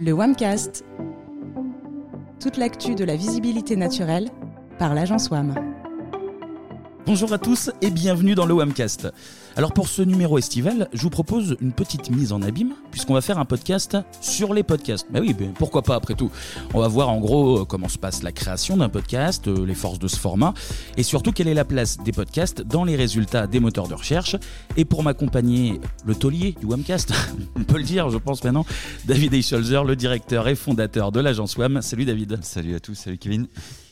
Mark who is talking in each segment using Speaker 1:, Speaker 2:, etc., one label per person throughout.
Speaker 1: Le WAMcast. Toute l'actu de la visibilité naturelle par l'agence WAM.
Speaker 2: Bonjour à tous et bienvenue dans le WAMcast. Alors pour ce numéro estival, je vous propose une petite mise en abîme puisqu'on va faire un podcast sur les podcasts. Bah oui, mais pourquoi pas après tout. On va voir en gros euh, comment se passe la création d'un podcast, euh, les forces de ce format et surtout quelle est la place des podcasts dans les résultats des moteurs de recherche. Et pour m'accompagner, le taulier du WAMcast, on peut le dire je pense maintenant, David Eicholzer, le directeur et fondateur de l'agence WAM. Salut David.
Speaker 3: Salut à tous, salut Kevin.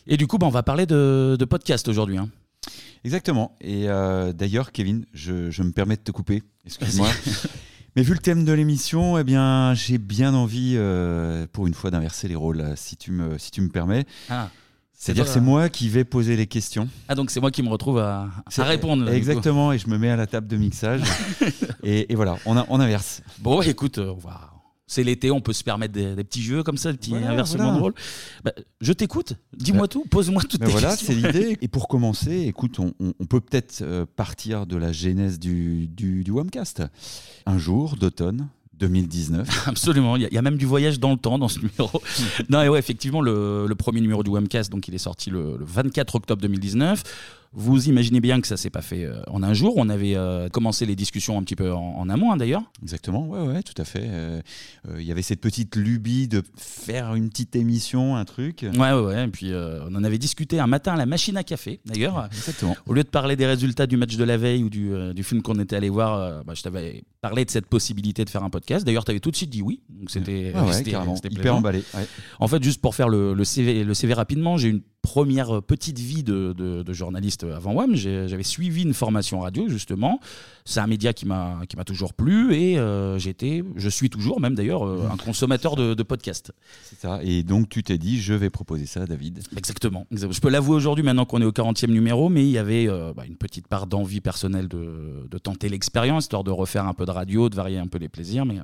Speaker 2: Et du coup, bah, on va parler de, de podcast aujourd'hui. hein.
Speaker 3: Exactement. Et euh, d'ailleurs, Kevin, je, je me permets de te couper. Excuse-moi. Mais vu le thème de l'émission, eh bien, j'ai bien envie, euh, pour une fois, d'inverser les rôles, si tu me, si tu me permets.
Speaker 2: Ah.
Speaker 3: C'est-à-dire que c'est moi qui vais poser les questions.
Speaker 2: Ah donc c'est moi qui me retrouve à, répondre. là.
Speaker 3: Exactement, et je me mets à la table de mixage. et, et voilà, on, a- on inverse.
Speaker 2: Bon, écoute, euh, on va. C'est l'été, on peut se permettre des, des petits jeux comme ça, des petits
Speaker 3: Voilà,
Speaker 2: inversements
Speaker 3: voilà.
Speaker 2: de rôle. Bah, je t'écoute, dis-moi tout, pose-moi toutes
Speaker 3: Mais
Speaker 2: tes
Speaker 3: voilà,
Speaker 2: questions.
Speaker 3: c'est l'idée. Et pour commencer, écoute, on, on- on peut peut-être euh, partir de la genèse du, du, du Wamcast. Un jour d'automne 2019.
Speaker 2: Absolument, il y, a- il y a même du voyage dans le temps dans ce numéro. non, et ouais, effectivement, le, le premier numéro du Webcast, donc il est sorti le, le 24 octobre 2019. Vous imaginez bien que ça s'est pas fait euh, en un jour. On avait euh, commencé les discussions un petit peu en, en amont, hein, d'ailleurs.
Speaker 3: Exactement, ouais, ouais, tout à fait. Euh, Il y avait cette petite lubie de faire une petite émission, un truc.
Speaker 2: Ouais, ouais, ouais. Et puis on en avait discuté un matin à la machine à café, d'ailleurs.
Speaker 3: Exactement.
Speaker 2: Au lieu de parler des résultats du match de la veille ou du, du film qu'on était allé voir, bah, je t'avais parlé de cette possibilité de faire un podcast. D'ailleurs, tu avais tout de suite dit oui. Donc c'était
Speaker 3: Ouais, ouais, Hyper emballé.
Speaker 2: En fait, juste pour faire le, le CV, le CV rapidement, j'ai une première petite vie de, de- de journaliste avant WAM. J'ai- J'avais suivi une formation radio, justement. C'est un média qui m'a qui m'a toujours plu et euh, j'étais, je suis toujours même d'ailleurs, euh, un consommateur de, de podcasts.
Speaker 3: C'est ça. Et donc, tu t'es dit, je vais proposer ça à David.
Speaker 2: Exactement. Exactement. Je peux l'avouer aujourd'hui, maintenant qu'on est au 40e numéro, mais il y avait euh, bah, une petite part d'envie personnelle de, de tenter l'expérience, histoire de refaire un peu de radio, de varier un peu les plaisirs. Mais, euh,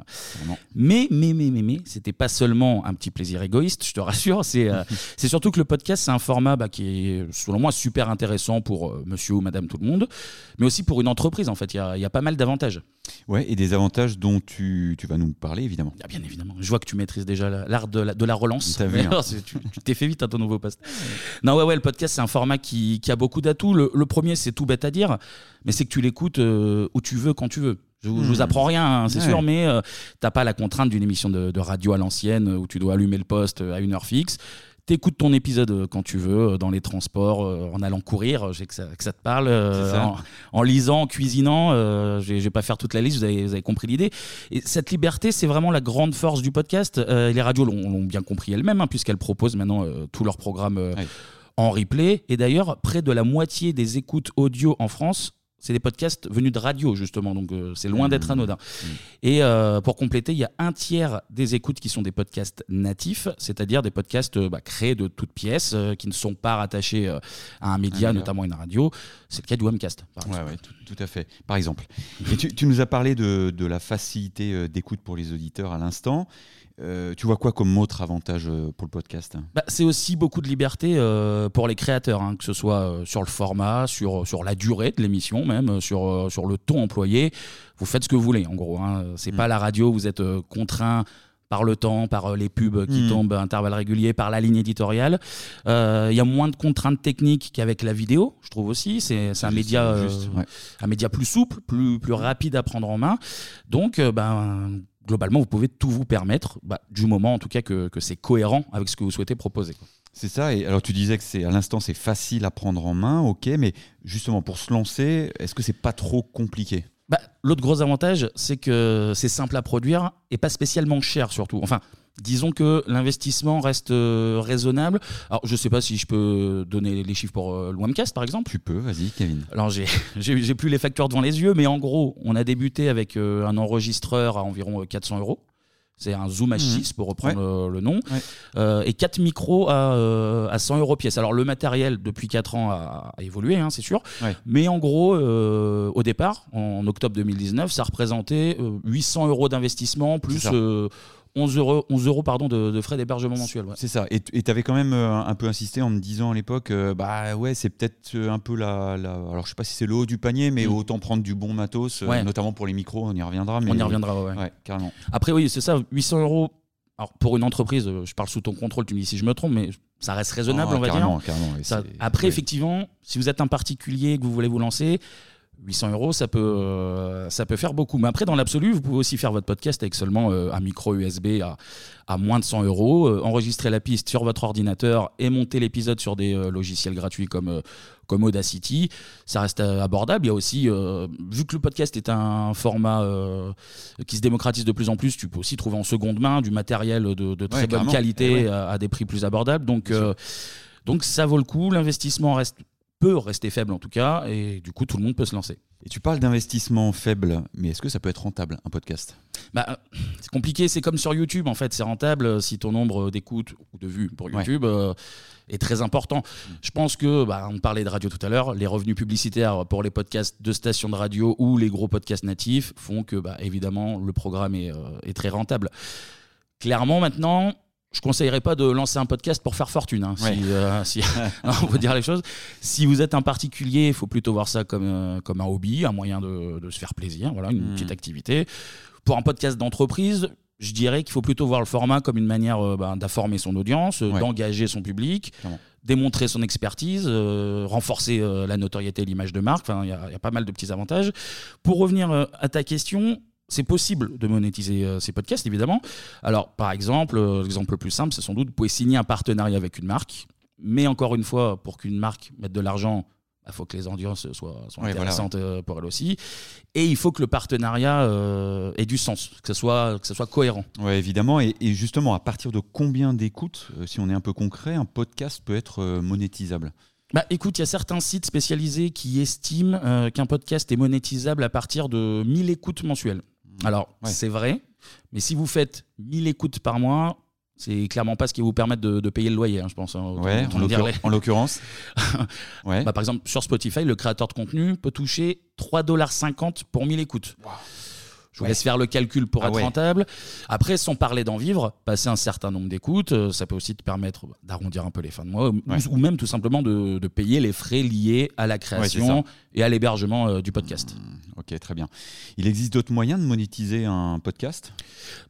Speaker 2: mais, mais, mais, mais, mais, c'était pas seulement un petit plaisir égoïste, je te rassure. C'est euh, c'est surtout que le podcast, c'est un format bah, qui est, selon moi, super intéressant pour euh, monsieur ou madame tout le monde, mais aussi pour une entreprise, en fait. Il y a, il y a pas mal d'avantages.
Speaker 3: Ouais, et des avantages dont tu, tu vas nous parler, évidemment.
Speaker 2: Ah, bien évidemment. Je vois que tu maîtrises déjà la- l'art de la, de la relance.
Speaker 3: Vu, hein.
Speaker 2: Tu tu t'es fait vite à ton nouveau poste. Non, ouais, ouais, le podcast, c'est un format qui, qui a beaucoup d'atouts. Le, le premier, c'est tout bête à dire, mais c'est que tu l'écoutes euh, où tu veux, quand tu veux. Je, vous- je vous
Speaker 3: Hmm.
Speaker 2: apprends rien, hein, c'est
Speaker 3: Ouais.
Speaker 2: sûr, mais euh, t'as pas la contrainte d'une émission de, de radio à l'ancienne où tu dois allumer le poste euh, à une heure fixe. T'écoutes ton épisode euh, quand tu veux, euh, dans les transports, euh, en allant courir, je sais que ça, que ça te parle,
Speaker 3: ça.
Speaker 2: en, en lisant, en cuisinant, euh, je vais pas faire toute la liste, vous avez, vous avez compris l'idée. Et cette liberté, c'est vraiment la grande force du podcast. Euh, et les radios l'ont l'ont bien compris elles-mêmes, hein, puisqu'elles proposent maintenant euh, tous leurs programmes euh, en replay. Et d'ailleurs, près de la moitié des écoutes audio en France, c'est des podcasts venus de radio, justement. Donc, euh, c'est loin d'être
Speaker 3: Mmh.
Speaker 2: anodin. Et euh, pour compléter, il y a un tiers des écoutes qui sont des podcasts natifs, c'est-à-dire des podcasts euh, bah, créés de toutes pièces, euh, qui ne sont pas rattachés euh, à un média,
Speaker 3: média.
Speaker 2: notamment une radio. C'est le cas du Wamcast, par
Speaker 3: Ouais,
Speaker 2: exemple.
Speaker 3: ouais, tout, tout à fait. Par exemple. Et tu, tu nous as parlé de, de la facilité euh, d'écoute pour les auditeurs à l'instant. Euh, tu vois quoi comme autre avantage euh, pour le podcast?
Speaker 2: Bah, c'est aussi beaucoup de liberté euh, pour les créateurs, hein, que ce soit euh, sur le format, sur, sur la durée de l'émission, même euh, sur, euh, sur le ton employé. Vous faites ce que vous voulez, en gros. Hein. C'est
Speaker 3: Mm.
Speaker 2: pas la radio, vous êtes euh, contraint par le temps, par euh, les pubs qui
Speaker 3: Mm.
Speaker 2: tombent à intervalles réguliers, par la ligne éditoriale. Euh, Il y a moins de contraintes techniques qu'avec la vidéo, je trouve aussi. C'est c'est un média, euh, un média plus souple, plus, plus rapide à prendre en main. Donc, euh, ben, globalement, vous pouvez tout vous permettre, bah, du moment en tout cas que, c'est cohérent avec ce que vous souhaitez proposer.
Speaker 3: C'est ça. Et alors, tu disais que c'est à l'instant, c'est facile à prendre en main, ok, mais justement, pour se lancer, est-ce que c'est pas trop compliqué?
Speaker 2: Bah, L'autre gros avantage, c'est que c'est simple à produire et pas spécialement cher surtout. Enfin, disons que l'investissement reste euh, raisonnable. Alors, je sais pas si je peux donner les chiffres pour euh, le Wamcast, par exemple.
Speaker 3: Tu peux, vas-y, Kevin.
Speaker 2: Alors, j'ai j'ai j'ai plus les factures devant les yeux, mais en gros, on a débuté avec euh, un enregistreur à environ euh, 400 euros. C'est un Zoom H6 pour reprendre le nom. Euh, et 4 micros à, euh, à 100 euros pièce. Alors le matériel depuis 4 ans a, a évolué, hein, c'est sûr. Mais en gros, euh, au départ, en octobre 2019, ça représentait euh, 800 euros d'investissement plus euh, 11 euros, 11 euros pardon, de, de frais d'hébergement mensuel. ouais.
Speaker 3: C'est ça. Et tu avais quand même euh, un peu insisté en me disant à l'époque, euh, bah ouais, c'est peut-être euh, un peu la, la- Alors je sais pas si c'est le haut du panier, mais
Speaker 2: Mm.
Speaker 3: autant prendre du bon matos,
Speaker 2: Ouais.
Speaker 3: notamment pour les micros, on y reviendra. Mais
Speaker 2: On y reviendra, ouais.
Speaker 3: Ouais, carrément.
Speaker 2: Après, oui, c'est ça, 800 euros. alors pour une entreprise, je parle sous ton contrôle, tu me dis si je me trompe, mais ça reste raisonnable,
Speaker 3: Ah,
Speaker 2: on va dire.
Speaker 3: carrément,
Speaker 2: Ça- après, effectivement, si vous êtes un particulier et que vous voulez vous lancer, 800 euros, ça peut, euh, ça peut faire beaucoup. Mais après, dans l'absolu, vous pouvez aussi faire votre podcast avec seulement euh, un micro USB à, à moins de 100 euros, euh, enregistrer la piste sur votre ordinateur et monter l'épisode sur des logiciels gratuits comme, comme Audacity. Ça reste abordable. Il y a aussi, vu que le podcast est un format qui se démocratise de plus en plus, tu peux aussi trouver en seconde main du matériel de, de très
Speaker 3: Ouais,
Speaker 2: bonne
Speaker 3: carrément.
Speaker 2: qualité
Speaker 3: Eh ouais.
Speaker 2: à, à des prix plus abordables. Donc, donc ça vaut le coup. L'investissement reste peut rester faible en tout cas, et du coup tout le monde peut se lancer.
Speaker 3: Et tu parles d'investissement faible, mais est-ce que ça peut être rentable, un podcast?
Speaker 2: Bah, c'est compliqué, c'est comme sur YouTube en fait, c'est rentable si ton nombre d'écoutes ou de vues pour YouTube euh, est très important. Je pense que, bah, on parlait de radio tout à l'heure, les revenus publicitaires pour les podcasts de stations de radio ou les gros podcasts natifs font que, bah, évidemment, le programme est, euh, est très rentable. Clairement, maintenant, je conseillerais pas de lancer un podcast pour faire fortune. hein,
Speaker 3: Ouais.
Speaker 2: si, euh, si- non, faut dire les choses. Si vous êtes un particulier, il faut plutôt voir ça comme, euh, comme un hobby, un moyen de, de se faire plaisir, voilà, une
Speaker 3: Mm.
Speaker 2: petite activité. Pour un podcast d'entreprise, je dirais qu'il faut plutôt voir le format comme une manière euh, ben, d'informer son audience,
Speaker 3: Ouais.
Speaker 2: d'engager son public, démontrer son expertise, euh, renforcer euh, la notoriété et l'image de marque. Enfin, il y, a il y a pas mal de petits avantages. Pour revenir euh, à ta question, c'est possible de monétiser euh, ces podcasts, évidemment. Alors, par exemple, euh, l'exemple le plus simple, c'est sans doute, vous pouvez signer un partenariat avec une marque. Mais encore une fois, pour qu'une marque mette de l'argent, il faut que les audiences soient, soient
Speaker 3: Ouais, voilà,
Speaker 2: intéressantes euh, pour elle aussi. Et il faut que le partenariat euh, ait du sens, que ce soit, que ce soit cohérent.
Speaker 3: Ouais, évidemment. Et, et justement, à partir de combien d'écoutes, euh, si on est un peu concret, un podcast peut être euh, monétisable?
Speaker 2: Bah écoute, il y a certains sites spécialisés qui estiment euh, qu'un podcast est monétisable à partir de 1000 écoutes mensuelles. Alors,
Speaker 3: Ouais.
Speaker 2: c'est vrai, mais si vous faites 1000 écoutes par mois, c'est clairement pas ce qui va vous permettre de, de payer le loyer, hein, je pense. hein, autant-
Speaker 3: Ouais,
Speaker 2: autant
Speaker 3: en
Speaker 2: le dire
Speaker 3: l'occur-
Speaker 2: les-
Speaker 3: en l'occurrence. Ouais.
Speaker 2: Bah, par exemple, sur Spotify, le créateur de contenu peut toucher 3,50$ pour 1000 écoutes. Je vous
Speaker 3: Ouais.
Speaker 2: laisse faire le calcul pour
Speaker 3: Ah
Speaker 2: être
Speaker 3: ouais.
Speaker 2: rentable. Après, sans parler d'en vivre, passer un certain nombre d'écoutes, euh, ça peut aussi te permettre d'arrondir un peu les fins de mois, ou,
Speaker 3: Ouais.
Speaker 2: ou même tout simplement de, de payer les frais liés à la création et à l'hébergement euh, du podcast.
Speaker 3: Ok, très bien. Il existe d'autres moyens de monétiser un podcast?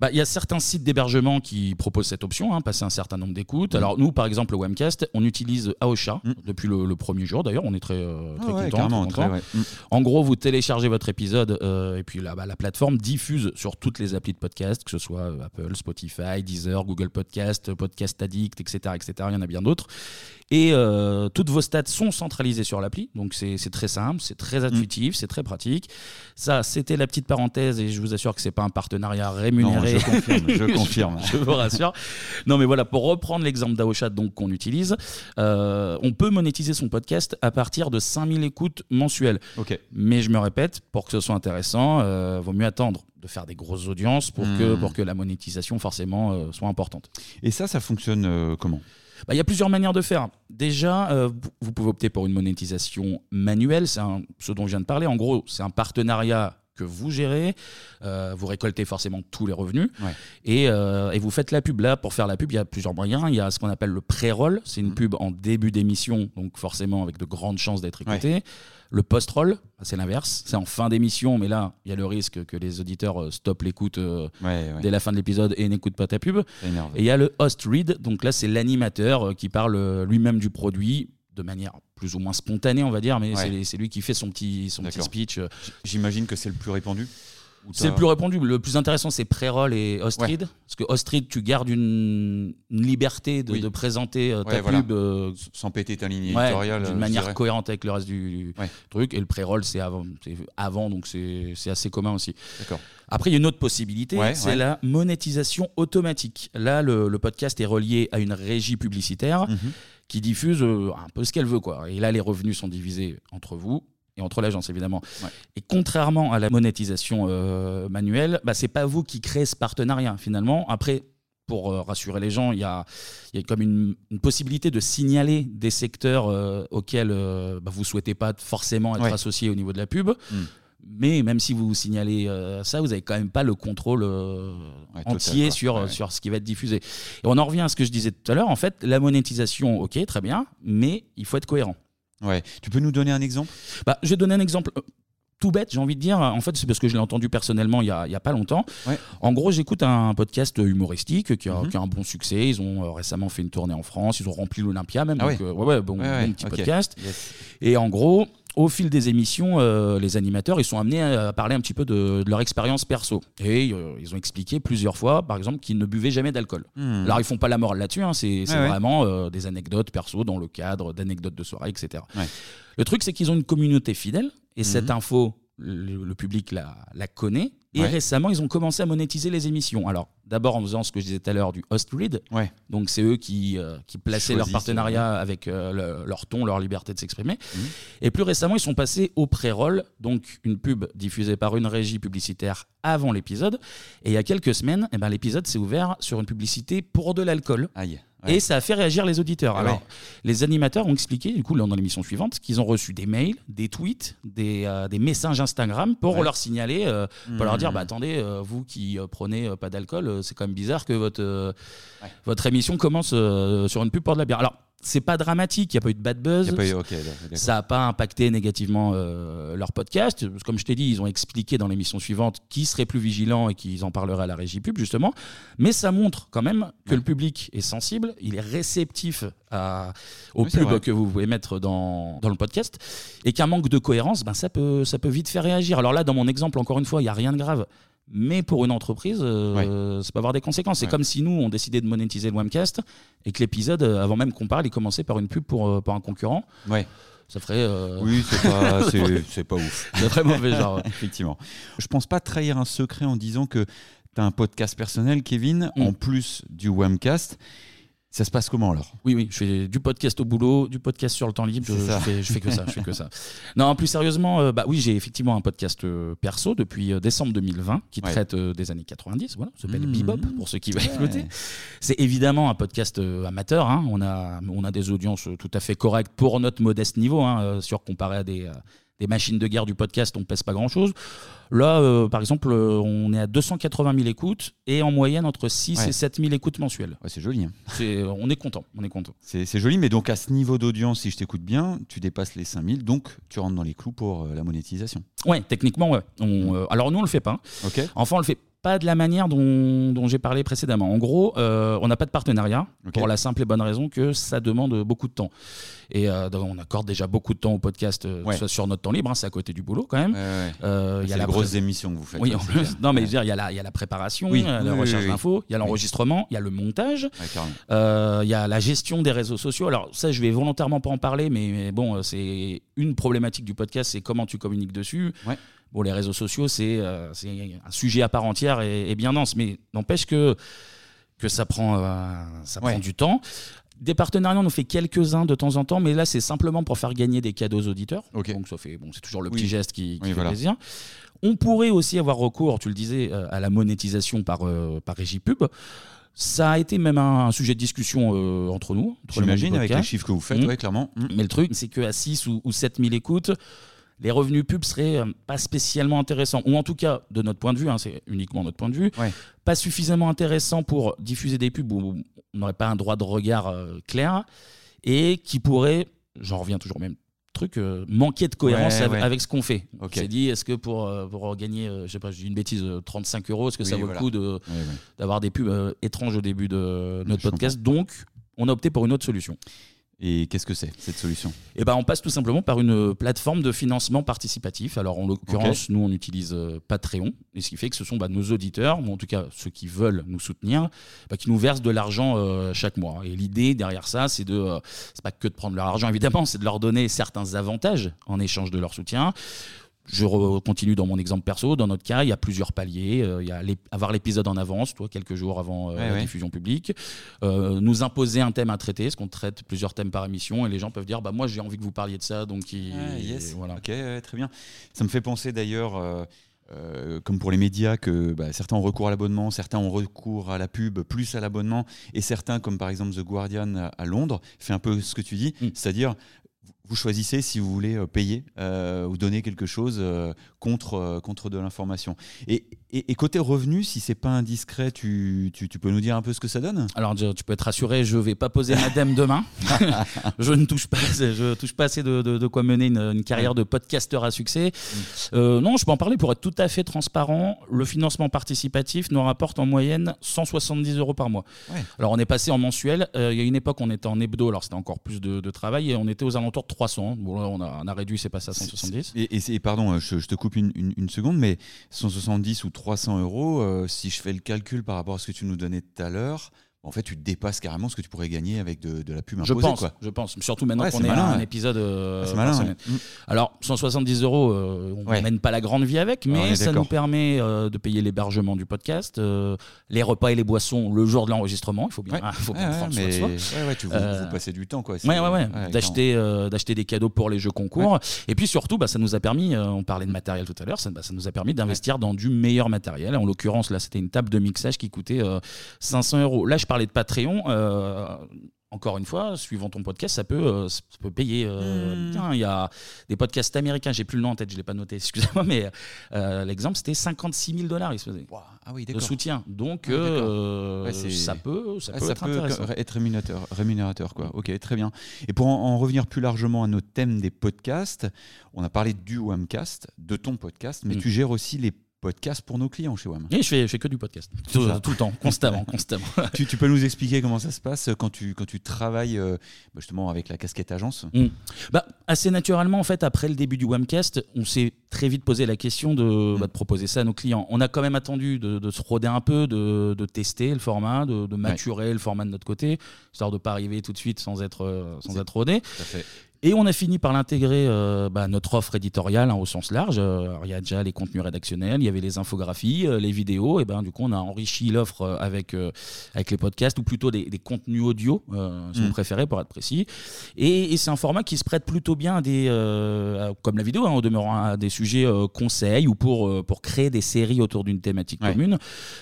Speaker 2: Bah, Il y a certains sites d'hébergement qui proposent cette option, hein, passer un certain nombre d'écoutes.
Speaker 3: Mm.
Speaker 2: Alors nous, par exemple, le Webcast, on utilise Aosha
Speaker 3: Mm.
Speaker 2: depuis le, le premier jour. D'ailleurs, on est très, euh, très
Speaker 3: Ah ouais,
Speaker 2: content.
Speaker 3: carrément,
Speaker 2: très
Speaker 3: très,
Speaker 2: content.
Speaker 3: ouais.
Speaker 2: En gros, vous téléchargez votre épisode euh, et puis bah, la plateforme diffuse sur toutes les applis de podcast, que ce soit euh, Apple, Spotify, Deezer, Google Podcast, Podcast Addict, etc. etc. Il y en a bien d'autres. Et euh, toutes vos stats sont centralisées sur l'appli. Donc c'est c'est très simple, c'est très intuitif, c'est très pratique. Ça, c'était la petite parenthèse et je vous assure que c'est pas un partenariat rémunéré.
Speaker 3: Non, je confirme, je confirme.
Speaker 2: je vous rassure. Non, mais voilà, pour reprendre l'exemple d'Aoshat donc qu'on utilise, euh, on peut monétiser son podcast à partir de 5000 écoutes mensuelles.
Speaker 3: Ok.
Speaker 2: Mais je me répète, pour que ce soit intéressant, euh, vaut mieux attendre de faire des grosses audiences pour, que,
Speaker 3: Hmm.
Speaker 2: pour que la monétisation forcément euh, soit importante.
Speaker 3: Et ça, ça fonctionne euh, comment?
Speaker 2: Bah, Il y a plusieurs manières de faire. Déjà, euh, vous- pouvez opter pour une monétisation manuelle, c'est un- ce dont je viens de parler. En gros, c'est un partenariat que vous gérez, euh, vous récoltez forcément tous les revenus et, euh, et vous faites la pub. Là, pour faire la pub, il y a plusieurs moyens. Il y a ce qu'on appelle le pré-roll, c'est une
Speaker 3: Mhm.
Speaker 2: pub en début d'émission, donc forcément avec de grandes chances d'être écouté. Le post-roll, c'est l'inverse, c'est en fin d'émission, mais là, il y a le risque que les auditeurs euh, stoppent l'écoute euh,
Speaker 3: Ouais, ouais.
Speaker 2: dès la fin de l'épisode et n'écoutent pas ta pub. Et il y a le host read, donc là c'est l'animateur euh, qui parle euh, lui-même du produit de manière plus ou moins spontanée, on va dire, mais
Speaker 3: Ouais.
Speaker 2: c'est- c'est lui qui fait son petit, son petit
Speaker 3: D'accord.
Speaker 2: speech. euh.
Speaker 3: J'imagine que c'est le plus répandu
Speaker 2: C'est le plus répandu. Le plus intéressant, c'est pré-roll et
Speaker 3: Ouais.
Speaker 2: read. Parce que host read, tu gardes une, une liberté de,
Speaker 3: Oui.
Speaker 2: de présenter euh, ta
Speaker 3: Ouais, voilà.
Speaker 2: pub euh,
Speaker 3: Sans péter ta ligne
Speaker 2: ouais,
Speaker 3: éditoriale. euh,
Speaker 2: d'une
Speaker 3: je
Speaker 2: manière
Speaker 3: dirais.
Speaker 2: cohérente avec le reste du
Speaker 3: Ouais.
Speaker 2: truc. Et le pré-roll, c'est avant, c'est avant, donc c'est c'est assez commun aussi.
Speaker 3: D'accord.
Speaker 2: Après, il y a une autre possibilité,
Speaker 3: Ouais,
Speaker 2: c'est
Speaker 3: ouais.
Speaker 2: la monétisation automatique. Là, le, le podcast est relié à une régie publicitaire
Speaker 3: Mhm.
Speaker 2: qui diffuse euh, un peu ce qu'elle veut. Quoi. Et là, les revenus sont divisés entre vous et entre l'agence, évidemment.
Speaker 3: Ouais.
Speaker 2: Et contrairement à la monétisation euh, manuelle, bah, c'est pas vous qui créez ce partenariat, finalement. Après, pour euh, rassurer les gens, il y a, il y a comme une, une possibilité de signaler des secteurs euh, auxquels bah, vous souhaitez pas forcément être
Speaker 3: Ouais.
Speaker 2: associé au niveau de la pub.
Speaker 3: Mm.
Speaker 2: Mais même si vous signalez euh, ça, vous avez quand même pas le contrôle euh,
Speaker 3: total,
Speaker 2: entier
Speaker 3: quoi.
Speaker 2: sur,
Speaker 3: Ouais.
Speaker 2: sur ce qui va être diffusé. Et on en revient à ce que je disais tout à l'heure. En fait, la monétisation, ok, très bien, mais il faut être cohérent.
Speaker 3: Ouais. Tu peux nous donner un exemple?
Speaker 2: Bah, je vais donner un exemple euh, tout bête, j'ai envie de dire. En fait, c'est parce que je l'ai entendu personnellement il y a, il y a pas longtemps.
Speaker 3: Ouais.
Speaker 2: En gros, j'écoute un podcast humoristique qui a,
Speaker 3: Mhm.
Speaker 2: qui a un bon succès. Ils ont euh, récemment fait une tournée en France. Ils ont rempli l'Olympia même.
Speaker 3: Ah
Speaker 2: donc,
Speaker 3: ouais.
Speaker 2: euh, ouais, ouais, bon,
Speaker 3: Ouais, ouais,
Speaker 2: bon petit
Speaker 3: ok.
Speaker 2: podcast. Et en gros, au fil des émissions, euh, les animateurs, ils sont amenés à parler un petit peu de, de leur expérience perso. Et euh, ils ont expliqué plusieurs fois, par exemple, qu'ils ne buvaient jamais d'alcool.
Speaker 3: Hmm.
Speaker 2: Alors ils font pas la morale là-dessus, hein, c'est c'est
Speaker 3: Ouais, ouais.
Speaker 2: vraiment euh, des anecdotes perso dans le cadre d'anecdotes de soirée, etc.
Speaker 3: Ouais.
Speaker 2: Le truc, c'est qu'ils ont une communauté fidèle, et cette
Speaker 3: Mhm.
Speaker 2: info, le, le public la, la connaît. Et
Speaker 3: Ouais.
Speaker 2: récemment, ils ont commencé à monétiser les émissions. Alors, d'abord en faisant ce que je disais tout à l'heure du host read.
Speaker 3: Ouais.
Speaker 2: Donc, c'est eux qui, euh, qui plaçaient leur partenariat avec euh, le- leur ton, leur liberté de s'exprimer.
Speaker 3: Mhm.
Speaker 2: Et plus récemment, ils sont passés au pré-roll, donc une pub diffusée par une régie publicitaire avant l'épisode. Et il y a quelques semaines, eh ben, l'épisode s'est ouvert sur une publicité pour de l'alcool.
Speaker 3: Aïe.
Speaker 2: Et ça a fait réagir les auditeurs. Alors, les animateurs ont expliqué, du coup, dans l'émission suivante, qu'ils ont reçu des mails, des tweets, des, euh, des messages Instagram pour
Speaker 3: Ouais.
Speaker 2: leur signaler, euh, pour leur dire
Speaker 3: Mhm.
Speaker 2: bah, attendez, euh, vous qui euh, prenez euh, pas d'alcool, euh, c'est quand même bizarre que votre, euh, votre émission commence euh, sur une pub pour de la bière. Alors, c'est pas dramatique, il n'y a pas eu de bad buzz.
Speaker 3: Y a pas eu- ok, d'accord.
Speaker 2: Ça n'a pas impacté négativement euh, leur podcast. Comme je t'ai dit, ils ont expliqué dans l'émission suivante qu'ils seraient plus vigilants et qu'ils en parleraient à la régie pub, justement. Mais ça montre quand même que le public est sensible, il est réceptif à, aux
Speaker 3: Oui, c'est
Speaker 2: pubs que vous pouvez mettre dans, dans le podcast. Et qu'un manque de cohérence, ben, ça, peut, ça peut vite faire réagir. Alors là, dans mon exemple, encore une fois, il n'y a rien de grave. Mais pour une entreprise, euh, ça peut avoir des conséquences. C'est comme si nous, on décidait de monétiser le webcast et que l'épisode, euh, avant même qu'on parle, il commençait par une pub pour, euh, pour un concurrent.
Speaker 3: Ouais.
Speaker 2: Ça ferait. euh,
Speaker 3: Oui, c'est pas, c'est, c'est pas ouf.
Speaker 2: C'est très mauvais genre. ouais.
Speaker 3: Effectivement. Je pense pas trahir un secret en disant que tu as un podcast personnel, Kevin,
Speaker 2: Mm.
Speaker 3: en plus du Webcast. Ça se passe comment alors?
Speaker 2: Oui, oui, je fais du podcast au boulot, du podcast sur le temps libre. Je, fais, je fais que ça, je fais que ça. Non, plus sérieusement, euh, bah oui, j'ai effectivement un podcast euh, perso depuis euh, décembre 2020 qui
Speaker 3: Ouais.
Speaker 2: traite euh, des années 90. Voilà, ça s'appelle
Speaker 3: Mmh.
Speaker 2: Bebop pour ceux qui veulent
Speaker 3: Ouais.
Speaker 2: écouter. C'est évidemment un podcast euh, amateur. hein. On a, on a des audiences euh, tout à fait correctes pour notre modeste niveau. Hein, euh, sur comparé à des, euh, des machines de guerre du podcast, on pèse pas grand chose. Là, euh, par exemple, euh, on est à 280 000 écoutes et en moyenne entre 6
Speaker 3: Ouais.
Speaker 2: et 7 000 écoutes mensuelles.
Speaker 3: Ouais, c'est joli. hein.
Speaker 2: C'est- on est content, on est content.
Speaker 3: C'est, c'est joli, mais donc à ce niveau d'audience, si je t'écoute bien, tu dépasses les 5000, donc tu rentres dans les clous pour euh, la monétisation.
Speaker 2: Ouais, techniquement, ouais. On, euh, alors nous, on le fait pas.
Speaker 3: Ok
Speaker 2: Enfin, on le fait pas de la manière dont, dont j'ai parlé précédemment. En gros, euh, on n'a pas de partenariat
Speaker 3: Ok.
Speaker 2: pour la simple et bonne raison que ça demande beaucoup de temps. Et euh, donc, on accorde déjà beaucoup de temps au podcast, euh,
Speaker 3: Ouais.
Speaker 2: soit sur notre temps libre, hein, c'est à côté du boulot quand même. Euh, il y
Speaker 3: c'est
Speaker 2: a
Speaker 3: les
Speaker 2: la
Speaker 3: grosses
Speaker 2: pré-
Speaker 3: émissions que vous faites.
Speaker 2: Oui, en
Speaker 3: c'est
Speaker 2: plus.
Speaker 3: clair.
Speaker 2: Non, mais
Speaker 3: Ouais.
Speaker 2: je veux dire, il y, a la, il y a la préparation,
Speaker 3: Oui,
Speaker 2: euh, la
Speaker 3: oui,
Speaker 2: recherche
Speaker 3: oui,
Speaker 2: d'infos, il y a l'enregistrement, il y a le montage,
Speaker 3: carrément.
Speaker 2: euh, il y a la gestion des réseaux sociaux. Alors ça, je vais volontairement pas en parler, mais, mais bon, euh, c'est une problématique du podcast, c'est comment tu communiques dessus. Bon, les réseaux sociaux, c'est euh, c'est un sujet à part entière et, et bien dense, mais n'empêche que que ça prend euh, ça
Speaker 3: Ouais.
Speaker 2: prend du temps. Des partenariats, on en fait quelques-uns de temps en temps, mais là, c'est simplement pour faire gagner des cadeaux aux auditeurs. Donc, ça fait, bon, c'est toujours le
Speaker 3: Oui.
Speaker 2: petit geste qui, qui
Speaker 3: Oui,
Speaker 2: fait
Speaker 3: voilà.
Speaker 2: plaisir. On pourrait aussi avoir recours, tu le disais, euh, à la monétisation par, euh, par régie pub. Ça a été même un, un sujet de discussion euh, entre nous. entre le monde du
Speaker 3: J'imagine avec les chiffres que vous faites, ouais, clairement. Mhm.
Speaker 2: Mais le truc, c'est qu'à 6 ou, ou 7 000 écoutes, les revenus pubs seraient euh, pas spécialement intéressants. Ou en tout cas, de notre point de vue, hein, c'est uniquement notre point de vue,
Speaker 3: Ouais.
Speaker 2: pas suffisamment intéressants pour diffuser des pubs où on n'aurait pas un droit de regard euh, clair et qui pourraient, j'en reviens toujours au même truc, euh, manquer de cohérence
Speaker 3: Ouais,
Speaker 2: avec,
Speaker 3: ouais.
Speaker 2: avec ce qu'on fait.
Speaker 3: Ok.
Speaker 2: On s'est dit, est-ce que pour, euh, pour gagner, euh, je sais pas, je dis une bêtise, euh, 35 euros, est-ce que ça
Speaker 3: Oui,
Speaker 2: vaut
Speaker 3: voilà.
Speaker 2: le coup de,
Speaker 3: Ouais, ouais.
Speaker 2: d'avoir des pubs euh, étranges au début de notre podcast? Donc, on a opté pour une autre solution.
Speaker 3: Et qu'est-ce que c'est cette solution?
Speaker 2: Eh ben, on passe tout simplement par une plateforme de financement participatif. Alors, en l'occurrence, nous, on utilise euh, Patreon, et ce qui fait que ce sont bah, nos auditeurs, ou en tout cas ceux qui veulent nous soutenir, bah, qui nous versent de l'argent euh, chaque mois. Et l'idée derrière ça, c'est de, euh, c'est pas que de prendre leur argent, évidemment, c'est de leur donner certains avantages en échange de leur soutien. Je continue dans mon exemple perso. Dans notre cas, il y a plusieurs paliers. Euh, il y a avoir l'épisode en avance, toi, quelques jours avant euh,
Speaker 3: Ouais,
Speaker 2: la
Speaker 3: ouais.
Speaker 2: diffusion publique. Euh, nous imposer un thème à traiter, parce qu'on traite plusieurs thèmes par émission, et les gens peuvent dire, bah moi j'ai envie que vous parliez de ça, donc il-
Speaker 3: Ah, yes.
Speaker 2: voilà.
Speaker 3: Ok, ouais, très bien. Ça me fait penser d'ailleurs, euh, euh, comme pour les médias, que bah, certains ont recours à l'abonnement, certains ont recours à la pub, plus à l'abonnement, et certains, comme par exemple The Guardian à, à Londres, fait un peu ce que tu dis,
Speaker 2: Mm.
Speaker 3: c'est-à-dire vous choisissez si vous voulez euh, payer euh, ou donner quelque chose euh, contre, contre de l'information. Et, et, côté revenu, si c'est pas indiscret, tu, tu, tu, peux nous dire un peu ce que ça donne?
Speaker 2: Alors tu peux être rassuré, je vais pas poser madame demain. je ne touche pas, je touche pas assez de, de, quoi mener une, carrière de podcasteur à succès. Mm. non, je peux en parler pour être tout à fait transparent. Le financement participatif nous rapporte en moyenne 170 euros par mois. Alors on est passé en mensuel. Il y a une époque, on était en hebdo, alors c'était encore plus de, de travail et on était aux alentours de 300. Bon, là, on a, on a réduit, c'est passé à 170.
Speaker 3: Et, et, pardon, je, te coupe une, une, seconde, mais 170 ou 300 euros, euh, si je fais le calcul par rapport à ce que tu nous donnais tout à l'heure, en fait, tu dépasses carrément ce que tu pourrais gagner avec de, la pub imposée.
Speaker 2: Je pense, je pense. Surtout maintenant qu'on est à un épisode euh, semaine. Mm. Alors, 170 euros, euh, on ne mène pas la grande vie avec, mais ça nous permet euh, de payer l'hébergement du podcast, les repas et les boissons le jour de l'enregistrement. Il faut bien, faut bien prendre soin de soi.
Speaker 3: tu vous, passez du temps, quoi.
Speaker 2: Ouais, ouais, ouais. D'acheter, d'acheter des cadeaux pour les jeux concours. Et puis surtout, bah, ça nous a permis, on parlait de matériel tout à l'heure, ça, bah, ça, nous a permis d'investir dans du meilleur matériel. En l'occurrence, là, c'était une table de mixage qui coûtait 500 euros. Là, je parlais de Patreon, euh, encore une fois, suivant ton podcast, ça peut, euh, ça peut payer euh, hmm. bien. Il y a des podcasts américains, j'ai plus le nom en tête, je ne l'ai pas noté, excusez-moi, mais l'exemple c'était 56 000 dollars, il se faisait. Ah oui, de soutien. Donc ah, ça peut, ça peut, être,
Speaker 3: rémunérateur, rémunérateur. Quoi. Ok, très bien. Et pour en, revenir plus largement à notre thème des podcasts, on a parlé du Wamcast, de ton podcast, mais hmm. tu gères aussi les podcast pour nos clients chez WAM.
Speaker 2: Oui, je fais, je fais que du podcast. Tout, le temps, constamment, constamment.
Speaker 3: tu, tu, peux nous expliquer comment ça se passe quand tu, quand tu travailles euh, bah, justement avec la casquette agence?
Speaker 2: Hmm. bah, Assez naturellement, en fait, après le début du WAMcast, on s'est très vite posé la question de, hmm. bah, de, proposer ça à nos clients. On a quand même attendu de, de se roder un peu, de, de tester le format, de, maturer le format de notre côté, histoire de ne pas arriver tout de suite sans être, euh, sans être rodé. Tout à fait. Et on a fini par l'intégrer euh, bah, notre offre éditoriale hein, au sens large. Euh, il y a déjà les contenus rédactionnels, il y avait les infographies, euh, les vidéos. Et ben du coup, on a enrichi l'offre avec avec les podcasts ou plutôt des, contenus audio, si vous mm. préférez, pour être précis. Et, c'est un format qui se prête plutôt bien à des, comme la vidéo, hein, au demeurant, à des sujets conseils ou pour pour créer des séries autour d'une thématique commune.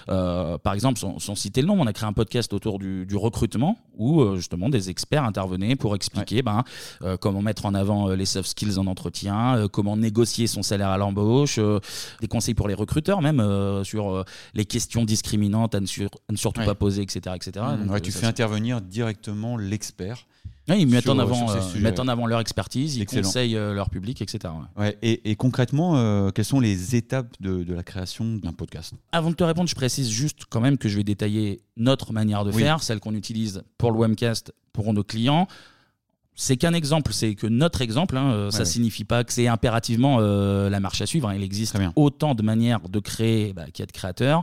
Speaker 2: par exemple, sans, citer le nom, on a créé un podcast autour du, recrutement où justement des experts intervenaient pour expliquer ben, comment mettre en avant euh, les soft skills en entretien, euh, comment négocier son salaire à l'embauche, euh, des conseils pour les recruteurs même sur les questions discriminantes à ne, surtout pas poser, etc. etc.
Speaker 3: Mmh. tu fais intervenir directement l'expert.
Speaker 2: ils mettent, en avant, mettent en avant leur expertise, ils conseillent leur public, etc.
Speaker 3: et, concrètement, quelles sont les étapes de, la création d'un podcast?
Speaker 2: Avant de te répondre, je précise juste quand même que je vais détailler notre manière de faire, celle qu'on utilise pour le webcast pour nos clients c'est qu'un exemple, c'est que notre exemple, hein, euh, ça ne signifie pas que c'est impérativement euh, la marche à suivre. Hein. Il existe autant de manières de créer bah, qu'il y a de créateurs.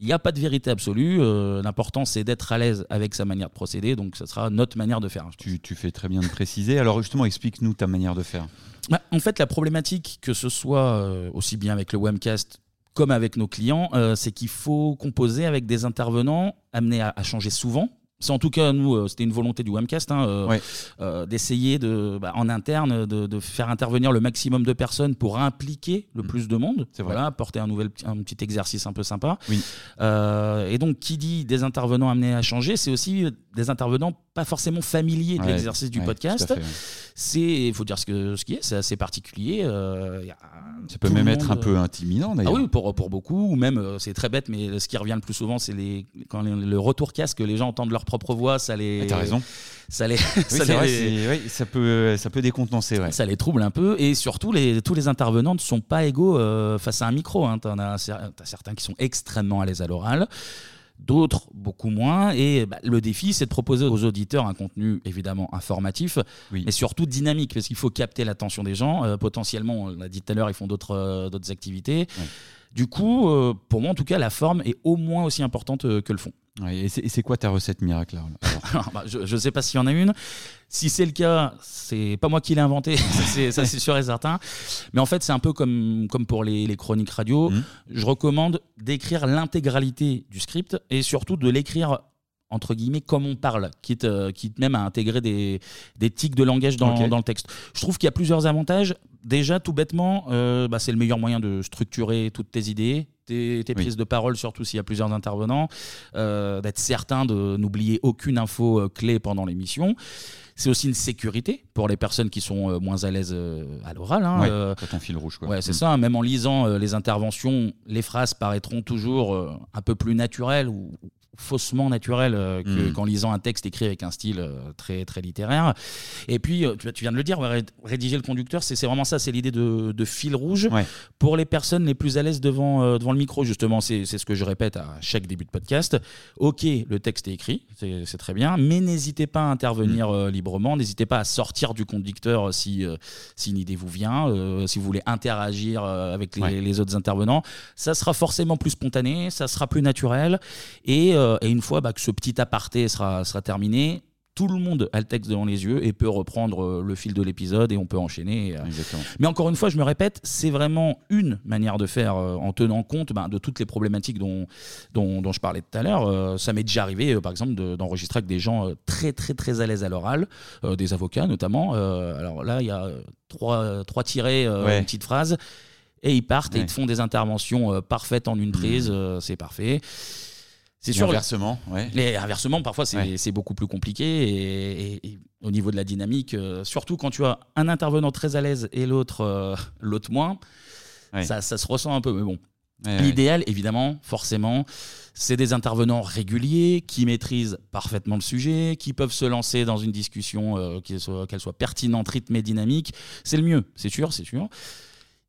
Speaker 2: Il n'y a pas de vérité absolue. Euh, l'important, c'est d'être à l'aise avec sa manière de procéder. Donc, ce sera notre manière de faire.
Speaker 3: Tu, fais très bien de préciser. Alors, justement, explique-nous ta manière de faire.
Speaker 2: Bah, en fait, la problématique, que ce soit aussi bien avec le webcast comme avec nos clients, c'est qu'il faut composer avec des intervenants amenés à changer souvent c'est en tout cas, nous, euh, c'était une volonté du Webcast hein, euh, euh, d'essayer de, bah, en interne de, faire intervenir le maximum de personnes pour impliquer le mm. plus de monde. C'est voilà, apporter un, nouvel, un petit exercice un peu sympa. Oui. et donc, qui dit des intervenants amenés à changer, c'est aussi des intervenants pas forcément familiers de l'exercice du podcast. C'est, il faut dire ce, que, ce qui est, c'est assez particulier.
Speaker 3: ça peut même être un peu intimidant d'ailleurs.
Speaker 2: Ah oui, pour, pour beaucoup, ou même, c'est très bête, mais ce qui revient le plus souvent, c'est les, quand le retour casque que les gens entendent leur propre voix, ça les.
Speaker 3: Ah, t'as raison.
Speaker 2: Ça les.
Speaker 3: ça, ça peut, ça peut décontenancer. Ouais.
Speaker 2: Ça les trouble un peu et surtout les, tous les intervenants ne sont pas égaux euh, face à un micro. Hein. T'en as, as certains qui sont extrêmement à l'aise à l'oral d'autres beaucoup moins. Et bah, le défi, c'est de proposer aux auditeurs un contenu évidemment informatif, mais surtout dynamique, parce qu'il faut capter l'attention des gens. Euh, potentiellement, on l'a dit tout à l'heure, ils font d'autres euh, d'autres activités. Du coup, pour moi en tout cas, la forme est au moins aussi importante que le fond
Speaker 3: et c'est quoi ta recette miracle
Speaker 2: bah, Je ne sais pas s'il y en a une. Si c'est le cas, c'est pas moi qui l'ai inventé, ça c'est sûr et certain. Mais en fait, c'est un peu comme, comme pour les, chroniques radio. Mmh. Je recommande d'écrire l'intégralité du script et surtout de l'écrire entre guillemets comme on parle, quitte, euh, quitte même à intégrer des, des tics de langage dans,
Speaker 3: Ok.
Speaker 2: dans le texte. Je trouve qu'il y a plusieurs avantages. Déjà, tout bêtement, euh, bah, c'est le meilleur moyen de structurer toutes tes idées, tes, tes
Speaker 3: Oui.
Speaker 2: prises de parole, surtout s'il y a plusieurs intervenants, euh, d'être certain de n'oublier aucune info euh, clé pendant l'émission. C'est aussi une sécurité pour les personnes qui sont euh, moins à l'aise euh, à l'oral. hein.
Speaker 3: Ouais,
Speaker 2: Euh,
Speaker 3: t'as ton fil rouge. Quoi.
Speaker 2: Ouais, c'est
Speaker 3: Mm.
Speaker 2: ça. Même en lisant euh, les interventions, les phrases paraîtront toujours euh, un peu plus naturelles ou faussement naturelles euh, que-
Speaker 3: Mm.
Speaker 2: qu'en lisant un texte écrit avec un style euh, très, très littéraire. Et puis, euh, tu, tu viens de le dire, ouais, ré- rédiger le conducteur, c'est c'est vraiment ça, c'est l'idée de, de fil rouge pour les personnes les plus à l'aise devant, euh, devant le micro. Justement, c'est c'est ce que je répète à chaque début de podcast. Ok, le texte est écrit, c'est c'est très bien, mais n'hésitez pas à intervenir
Speaker 3: Mm.
Speaker 2: euh, librement, n'hésitez pas à sortir du conducteur euh, si, euh, si une idée vous vient, euh, si vous voulez interagir euh, avec les,
Speaker 3: Ouais.
Speaker 2: les autres intervenants. Ça sera forcément plus spontané, ça sera plus naturel. Et, euh, et une fois bah, que ce petit aparté sera, sera terminé, tout le monde a le texte devant les yeux et peut reprendre euh, le fil de l'épisode et on peut enchaîner. euh. Mais encore une fois, je me répète, c'est vraiment une manière de faire euh, en tenant compte ben, de toutes les problématiques dont, dont, dont je parlais tout à l'heure. Euh, ça m'est déjà arrivé, euh, par exemple, de- d'enregistrer avec des gens euh, très, très, très à l'aise à l'oral, euh, des avocats notamment. Euh, alors là, il y a euh, trois, trois tirés, euh,
Speaker 3: Ouais.
Speaker 2: une petite phrase, et ils partent et
Speaker 3: Ouais.
Speaker 2: ils te font des interventions euh, parfaites en une prise. euh, c'est parfait. C'est sûr.
Speaker 3: inversement, ouais.
Speaker 2: Les inversement, parfois, c'est
Speaker 3: Ouais.
Speaker 2: beaucoup plus compliqué. Et, et- et au niveau de la dynamique, euh, surtout quand tu as un intervenant très à l'aise et l'autre euh, l'autre moins,
Speaker 3: Ouais.
Speaker 2: ça, ça se ressent un peu. Mais bon, l'idéal, évidemment, forcément, c'est des intervenants réguliers qui maîtrisent parfaitement le sujet, qui peuvent se lancer dans une discussion, euh, qu'elle soit, qu'elle soit pertinente, rythmée, dynamique. C'est le mieux, c'est sûr, c'est sûr.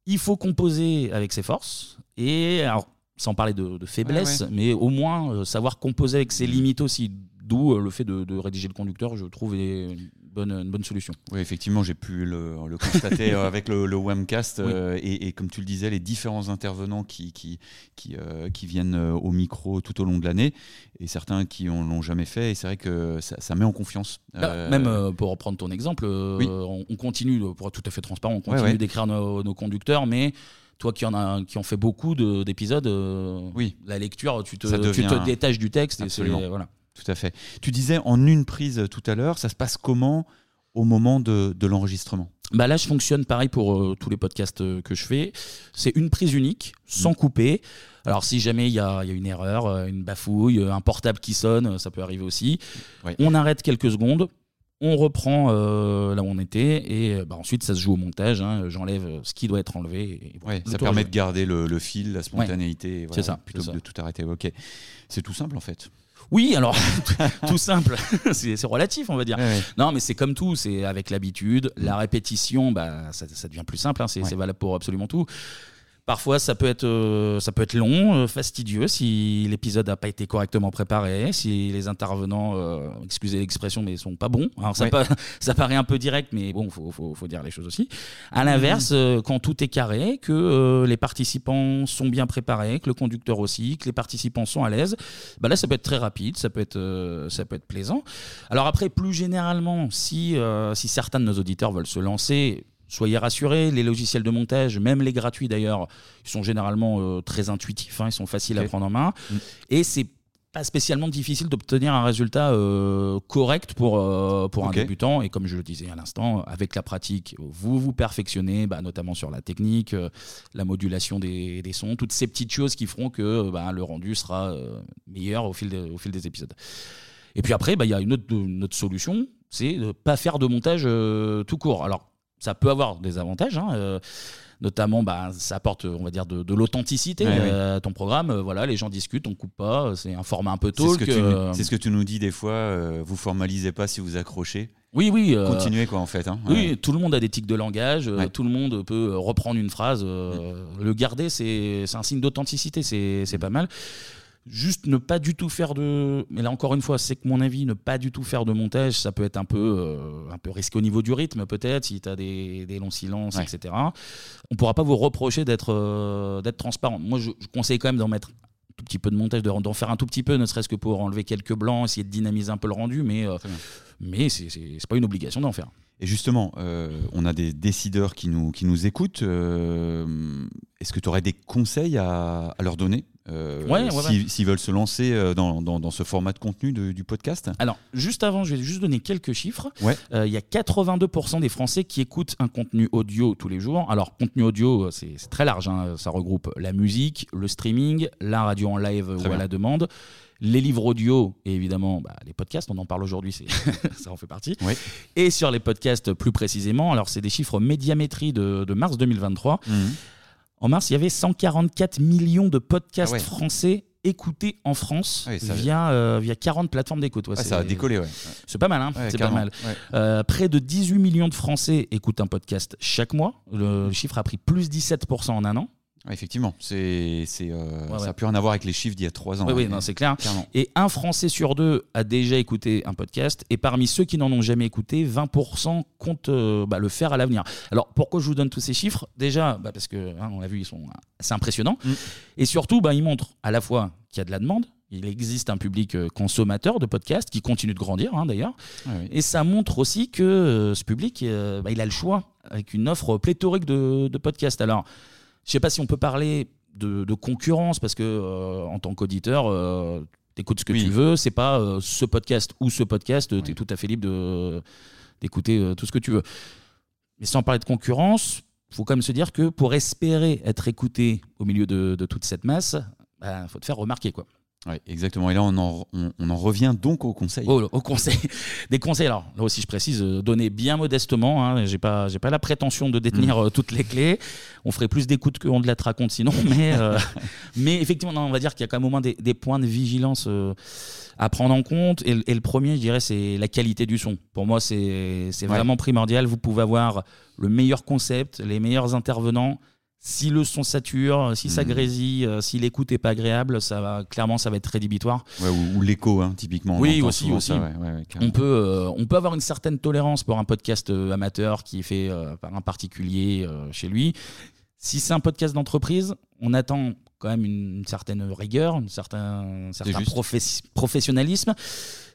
Speaker 2: Il faut composer avec ses forces. Et alors, sans parler de, de faiblesse,
Speaker 3: Ouais,
Speaker 2: mais au moins euh, savoir composer avec ses limites aussi. D'où euh, le fait de, de rédiger le conducteur, je trouve, est une bonne, une bonne solution.
Speaker 3: Oui, effectivement, j'ai pu le, le constater euh, avec le, le Webcast.
Speaker 2: Oui.
Speaker 3: euh, et, et comme tu le disais, les différents intervenants qui, qui, qui, euh, qui viennent euh, au micro tout au long de l'année, et certains qui ne l'ont jamais fait. Et c'est vrai que ça, ça met en confiance.
Speaker 2: Là,
Speaker 3: Euh,
Speaker 2: Même euh, pour reprendre ton exemple, euh,
Speaker 3: Oui.
Speaker 2: on, on continue, euh, pour être tout à fait transparent, on continue
Speaker 3: Ouais, ouais.
Speaker 2: d'écrire nos, nos conducteurs, mais toi qui en a qui en fait beaucoup de- d'épisodes, euh,
Speaker 3: Oui.
Speaker 2: la lecture, tu te,
Speaker 3: Ça
Speaker 2: tu
Speaker 3: devient-
Speaker 2: te détaches du texte et c'est
Speaker 3: Absolument.
Speaker 2: voilà.
Speaker 3: Tout à fait. Tu disais en une prise euh, tout à l'heure, ça se passe comment au moment de, de l'enregistrement?
Speaker 2: Bah là, je fonctionne pareil pour euh, tous les podcasts euh, que je fais. C'est une prise unique, sans
Speaker 3: Mm.
Speaker 2: couper. Alors, si jamais il y a, il y a une erreur, euh, une bafouille, euh, un portable qui sonne, euh, ça peut arriver aussi. On arrête quelques secondes. On reprend euh, là où on était et euh, bah, ensuite ça se joue au montage. hein. J'enlève euh, ce qui doit être enlevé. Et, voilà,
Speaker 3: Ouais,
Speaker 2: le
Speaker 3: ça
Speaker 2: tour est
Speaker 3: permet
Speaker 2: joué.
Speaker 3: de garder le, le fil, la spontanéité, et voilà,
Speaker 2: C'est ça,
Speaker 3: plutôt
Speaker 2: c'est
Speaker 3: que
Speaker 2: ça.
Speaker 3: de tout arrêter. Ok, c'est tout simple en fait.
Speaker 2: Oui, alors tout simple, c'est c'est relatif, on va dire. Non, mais c'est comme tout, c'est avec l'habitude, la répétition, bah, ça, ça devient plus simple, hein, c'est valable pour absolument tout. Parfois, ça peut être, euh, ça peut être long, euh, fastidieux si l'épisode n'a pas été correctement préparé, si les intervenants, euh, excusez l'expression, mais sont pas bons. Alors, ça,
Speaker 3: Ouais.
Speaker 2: pa- ça paraît un peu direct, mais bon, faut, faut, faut dire les choses aussi. À l'inverse,
Speaker 3: Mmh.
Speaker 2: euh, quand tout est carré, que euh, les participants sont bien préparés, que le conducteur aussi, que les participants sont à l'aise, bah là, ça peut être très rapide, ça peut être, euh, ça peut être plaisant. Alors après, plus généralement, si, euh, si certains de nos auditeurs veulent se lancer, soyez rassurés, les logiciels de montage, même les gratuits d'ailleurs, ils sont généralement euh, très intuitifs, hein, ils sont faciles à
Speaker 3: Ok.
Speaker 2: prendre en main,
Speaker 3: Mm.
Speaker 2: et c'est pas spécialement difficile d'obtenir un résultat euh, correct pour, euh, pour un débutant. Et comme je le disais à l'instant, avec la pratique, vous vous perfectionnez, bah, notamment sur la technique, euh, la modulation des, des sons, toutes ces petites choses qui feront que bah, le rendu sera euh, meilleur au fil, des- au fil des épisodes. Et puis après, bah, il y a une autre, une autre solution, c'est de pas faire de montage euh, tout court. Alors, ça peut avoir des avantages, hein, euh, notamment, bah, ça apporte, on va dire, de, de l'authenticité
Speaker 3: Ouais,
Speaker 2: euh, à ton programme. Euh, Voilà, les gens discutent, on coupe pas, c'est un format un peu
Speaker 3: C'est ce,
Speaker 2: talk.
Speaker 3: que tu,
Speaker 2: euh,
Speaker 3: c'est ce que tu nous dis des fois, euh, vous formalisez pas si vous accrochez.
Speaker 2: oui, oui. euh,
Speaker 3: Continuez quoi en fait. hein.
Speaker 2: Oui, tout le monde a des tics de langage, euh,
Speaker 3: Ouais.
Speaker 2: tout le monde peut euh, reprendre une phrase. euh, Le garder, c'est c'est un signe d'authenticité, c'est c'est pas mal. Juste ne pas du tout faire de. Mais là, encore une fois, c'est que mon avis, ne pas du tout faire de montage, ça peut être un peu, euh, un peu risqué au niveau du rythme, peut-être, si tu as des, des longs silences,
Speaker 3: Ouais.
Speaker 2: etc. On pourra pas vous reprocher d'être euh, d'être transparent. Moi, je, je conseille quand même d'en mettre un tout petit peu de montage, de- d'en faire un tout petit peu, ne serait-ce que pour enlever quelques blancs, essayer de dynamiser un peu le rendu, mais, euh, mais c'est pas une obligation d'en faire.
Speaker 3: Et justement, euh, on a des décideurs qui nous, qui nous écoutent. Euh, Est-ce que tu aurais des conseils à, à leur donner euh,
Speaker 2: Ouais, ouais,
Speaker 3: s'ils
Speaker 2: ouais.
Speaker 3: veulent se lancer dans, dans- dans ce format de contenu de- du podcast?
Speaker 2: Alors, juste avant, je vais juste donner quelques chiffres. Il y a 82% des Français qui écoutent un contenu audio tous les jours. Alors, contenu audio, c'est très large. hein. Ça regroupe la musique, le streaming, la radio en live ou
Speaker 3: bien.
Speaker 2: à la demande, les livres audio et évidemment bah, les podcasts. On en parle aujourd'hui, c'est- ça en fait partie.
Speaker 3: Ouais.
Speaker 2: Et sur les podcasts plus précisément, alors c'est des chiffres médiamétrie de, de mars 2023.
Speaker 3: Mhm.
Speaker 2: En mars, il y avait 144 millions de podcasts
Speaker 3: Ah ouais.
Speaker 2: français écoutés en France
Speaker 3: Ah oui, ça-
Speaker 2: via, euh, via 40 plateformes d'écoute. Ouais,
Speaker 3: Ah,
Speaker 2: c'est-
Speaker 3: Ça a décollé, ouais.
Speaker 2: c'est pas mal, hein
Speaker 3: Ouais,
Speaker 2: c'est pas
Speaker 3: carrément.
Speaker 2: mal.
Speaker 3: Ouais.
Speaker 2: Euh, près de 18 millions de Français écoutent un podcast chaque mois. Le, le chiffre a pris plus 17% en un an.
Speaker 3: Ouais, effectivement, c'est, c'est, euh,
Speaker 2: Ouais,
Speaker 3: ça
Speaker 2: ouais.
Speaker 3: n'a plus rien à voir avec les chiffres d'il y a trois ans.
Speaker 2: oui, oui,
Speaker 3: Ouais.
Speaker 2: non, c'est clair.
Speaker 3: Clairement.
Speaker 2: Et un Français sur deux a déjà écouté un podcast. Et parmi ceux qui n'en ont jamais écouté, 20% comptent euh, bah, le faire à l'avenir. Alors pourquoi je vous donne tous ces chiffres? Déjà, bah, parce que hein, on l'a vu, ils sont assez impressionnants.
Speaker 3: Mm.
Speaker 2: Et surtout, bah, ils montrent à la fois qu'il y a de la demande. Il existe un public euh, consommateur de podcasts qui continue de grandir hein, d'ailleurs.
Speaker 3: Ouais, ouais.
Speaker 2: Et ça montre aussi que euh, ce public, euh, bah, il a le choix avec une offre pléthorique de, de podcasts. Alors, je sais pas si on peut parler de, de concurrence parce que euh, en tant qu'auditeur, tu écoutes ce que
Speaker 3: Oui.
Speaker 2: tu veux. C'est pas euh, ce podcast ou ce podcast. Tu es tout à fait libre de- d'écouter euh, tout ce que tu veux. Mais sans parler de concurrence, faut quand même se dire que pour espérer être écouté au milieu de, de toute cette masse, il faut te faire remarquer quoi.
Speaker 3: Ouais, exactement. Et là, on en, on, on en revient donc au conseil.
Speaker 2: Au, au conseil. Des conseils, alors là aussi je précise, euh, donnés bien modestement. Hein, j'ai pas, j'ai pas la prétention de détenir euh, toutes les clés. On ferait plus d'écoute qu'on de la te raconte sinon. Mais, euh, mais effectivement, non, on va dire qu'il y a quand même au moins des, des points de vigilance euh, à prendre en compte. Et, le- et le premier, je dirais, c'est la qualité du son. Pour moi, c'est, c'est
Speaker 3: Ouais.
Speaker 2: vraiment primordial. Vous pouvez avoir le meilleur concept, les meilleurs intervenants. Si le son sature, si ça
Speaker 3: Mhm.
Speaker 2: grésille, euh, si l'écoute est pas agréable, ça va clairement ça va être rédhibitoire.
Speaker 3: Ouais, ou ou l'écho, hein, typiquement. on
Speaker 2: Oui,
Speaker 3: entend
Speaker 2: aussi,
Speaker 3: souvent
Speaker 2: aussi.
Speaker 3: ça, ouais, ouais, ouais, carrément.
Speaker 2: On peut, euh, on peut avoir une certaine tolérance pour un podcast euh, amateur qui est fait euh, par un particulier euh, chez lui. Si c'est un podcast d'entreprise, on attend quand même une, une certaine rigueur, un certain, un certain
Speaker 3: juste.
Speaker 2: professionnalisme.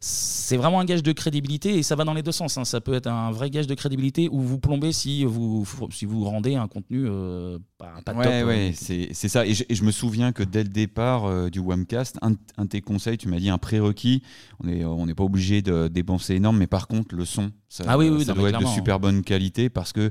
Speaker 2: C'est vraiment un gage de crédibilité et ça va dans les deux sens. hein. Ça peut être un vrai gage de crédibilité où vous plombez si vous, si vous rendez un contenu euh, pas, pas top.
Speaker 3: Ouais,
Speaker 2: euh.
Speaker 3: ouais, c'est c'est ça. Et je, et je me souviens que dès le départ euh, du Wamcast, un, un de tes conseils, tu m'as dit un prérequis. On n'est on n'est pas obligé de dépenser énorme, mais par contre, le son, ça,
Speaker 2: Ah oui, oui,
Speaker 3: ça
Speaker 2: non, mais
Speaker 3: doit être de
Speaker 2: clairement.
Speaker 3: super bonne qualité parce que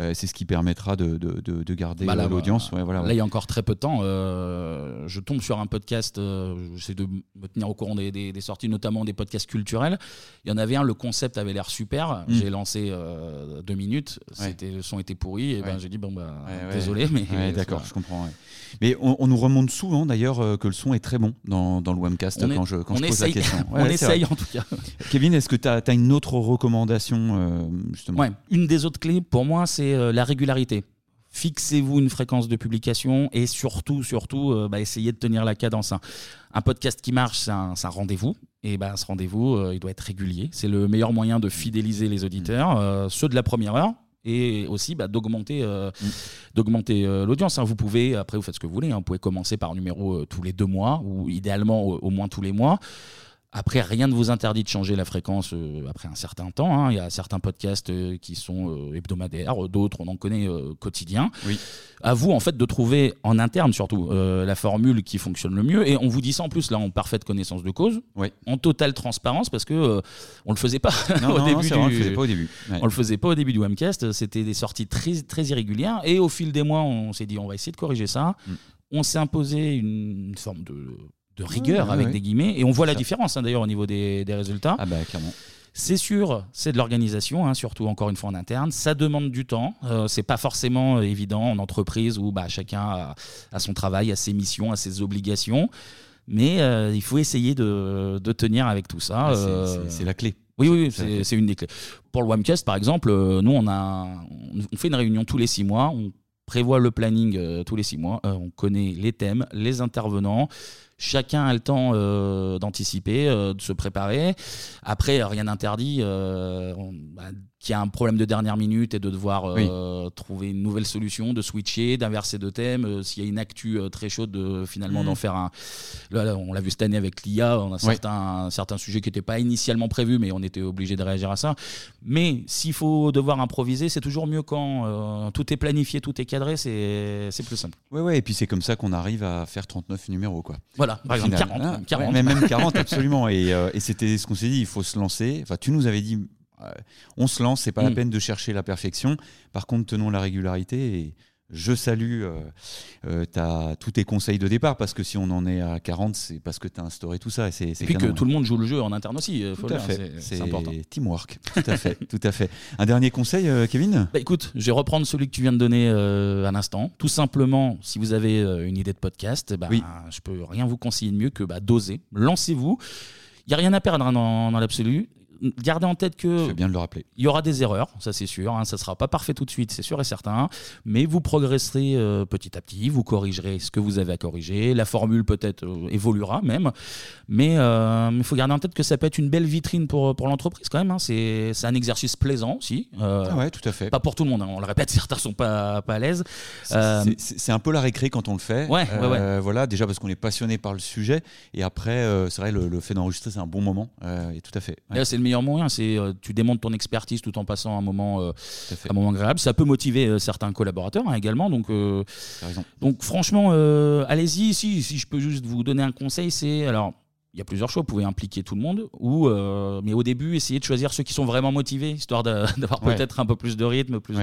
Speaker 3: euh, c'est ce qui permettra de, de, de- de garder
Speaker 2: Bah là,
Speaker 3: euh, l'audience. Ouais, voilà,
Speaker 2: Là, il y a encore très peu de temps. euh, je tombe sur un podcast, euh, j'essaie de me tenir au courant des, des- des sorties, notamment des podcasts culturels. Il y en avait un, le concept avait l'air super.
Speaker 3: Mm.
Speaker 2: J'ai lancé euh, deux minutes, c'était, le son était pourri. Et ben, j'ai dit, bon, bah, désolé, mais.
Speaker 3: D'accord,
Speaker 2: voilà.
Speaker 3: je comprends. Mais on, on nous remonte souvent d'ailleurs euh, que le son est très bon dans, dans le Wamcast
Speaker 2: On est-
Speaker 3: quand je, quand
Speaker 2: on
Speaker 3: je pose
Speaker 2: essaye,
Speaker 3: la question.
Speaker 2: on essaye en tout cas.
Speaker 3: Kevin, est-ce que tu as, une autre recommandation euh, justement?
Speaker 2: Une des autres clés pour moi, c'est la régularité. Fixez-vous une fréquence de publication et surtout, surtout, euh, bah, essayez de tenir la cadence. Un podcast qui marche, c'est un, c'est un rendez-vous. Et bah, ce rendez-vous, euh, il doit être régulier. C'est le meilleur moyen de fidéliser les auditeurs, euh, ceux de la première heure. Et aussi bah, d'augmenter euh, d'augmenter euh, l'audience. hein. Vous pouvez, après vous faites ce que vous voulez, hein. vous pouvez commencer par un numéro euh, tous les deux mois ou idéalement au, au moins tous les mois. Après, rien ne vous interdit de changer la fréquence euh, après un certain temps. hein. Il y a certains podcasts euh, qui sont euh, hebdomadaires, euh, d'autres on en connaît euh, quotidiens.
Speaker 3: Oui.
Speaker 2: À vous en fait de trouver en interne surtout euh, la formule qui fonctionne le mieux. Et on vous dit ça en plus là en parfaite connaissance de cause, en totale transparence parce que euh, on le faisait pas
Speaker 3: Non,
Speaker 2: au
Speaker 3: non, non,
Speaker 2: début
Speaker 3: c'est vrai, on le
Speaker 2: du-
Speaker 3: faisait pas au début. Ouais.
Speaker 2: on le faisait pas au début du webcast, c'était des sorties très, très irrégulières. Et au fil des mois, on s'est dit, on va essayer de corriger ça.
Speaker 3: Mm.
Speaker 2: On s'est imposé une forme de, de rigueur
Speaker 3: ouais,
Speaker 2: avec des guillemets. Et on voit la différence hein, d'ailleurs au niveau des, des résultats.
Speaker 3: Ah bah clairement.
Speaker 2: C'est sûr, c'est de l'organisation, hein, surtout encore une fois en interne. Ça demande du temps. Euh, c'est pas forcément évident en entreprise où bah, chacun a, a son travail, a ses missions, a ses obligations. Mais euh, il faut essayer de, de tenir avec tout ça.
Speaker 3: Ah, c'est-
Speaker 2: Euh,
Speaker 3: c'est- c'est la clé.
Speaker 2: oui, oui,
Speaker 3: C'est la
Speaker 2: c'est
Speaker 3: clé.
Speaker 2: c'est une des clés. Pour le Wamcast, par exemple, euh, nous, on, a, on fait une réunion tous les six mois. On prévoit le planning euh, tous les six mois. Euh, on connaît les thèmes, les intervenants. chacun a le temps d'anticiper, de se préparer. Après, rien n'interdit qu'il y a un problème de dernière minute et de devoir trouver une nouvelle solution, de switcher, d'inverser de thème. S'il y a une actu très chaude, finalement mm. d'en faire un. Là, on l'a vu cette année avec l'IA, on a certains, certains sujets qui n'étaient pas initialement prévus, mais on était obligé de réagir à ça. Mais s'il faut devoir improviser, c'est toujours mieux quand tout est planifié, tout est cadré, c'est plus simple.
Speaker 3: Oui, ouais, et puis c'est comme ça qu'on arrive à faire 39 numéros. Quoi.
Speaker 2: Voilà, par exemple 40. 40.
Speaker 3: mais même 40, absolument. Et, euh, et c'était ce qu'on s'est dit, il faut se lancer. Enfin, tu nous avais dit, euh, on se lance, c'est pas la mm. peine de chercher la perfection. Par contre, tenons la régularité et je salue euh, euh tous tes conseils de départ parce que si on en est à 40, c'est parce que tu as instauré tout ça. Et, c'est,
Speaker 2: puis que tout le monde joue le jeu en interne aussi.
Speaker 3: Tout à fait. C'est, important. Teamwork. Tout à fait. tout à fait. Un dernier conseil, euh, Kevin?
Speaker 2: Bah, Écoute, je vais reprendre celui que tu viens de donner euh, à l'instant. Tout simplement, si vous avez une idée de podcast, bah, oui. je peux rien vous conseiller de mieux que bah, d'oser. Lancez-vous. Il n'y a rien à perdre hein, dans, dans l'absolu gardez en tête que.
Speaker 3: bien de le rappeler.
Speaker 2: Il y aura des erreurs, ça c'est sûr. Hein, ça ne sera pas parfait tout de suite, c'est sûr et certain. Mais vous progresserez euh, petit à petit, vous corrigerez ce que vous avez à corriger. La formule peut-être euh, évoluera même. Mais il euh, faut garder en tête que ça peut être une belle vitrine pour, pour l'entreprise quand même. Hein. C'est un exercice plaisant aussi.
Speaker 3: Ah ouais, tout à fait.
Speaker 2: Pas pour tout le monde, hein. on le répète, certains sont pas, pas à l'aise.
Speaker 3: C'est un peu la récré quand on le fait.
Speaker 2: Ouais, ouais,
Speaker 3: Voilà, déjà parce qu'on est passionné par le sujet. Et après, c'est vrai, le, fait d'enregistrer, c'est un bon moment. et tout à fait.
Speaker 2: c'est meilleur moyen. C'est euh, tu démontres ton expertise tout en passant un moment, euh, un moment agréable. Ça peut motiver euh, certains collaborateurs hein, également. Donc, donc franchement, allez-y. Si, si je peux juste vous donner un conseil, c'est alors il y a plusieurs choix. Vous pouvez impliquer tout le monde, ou, mais au début, essayez de choisir ceux qui sont vraiment motivés, histoire d'avoir peut-être un peu plus de rythme. Plus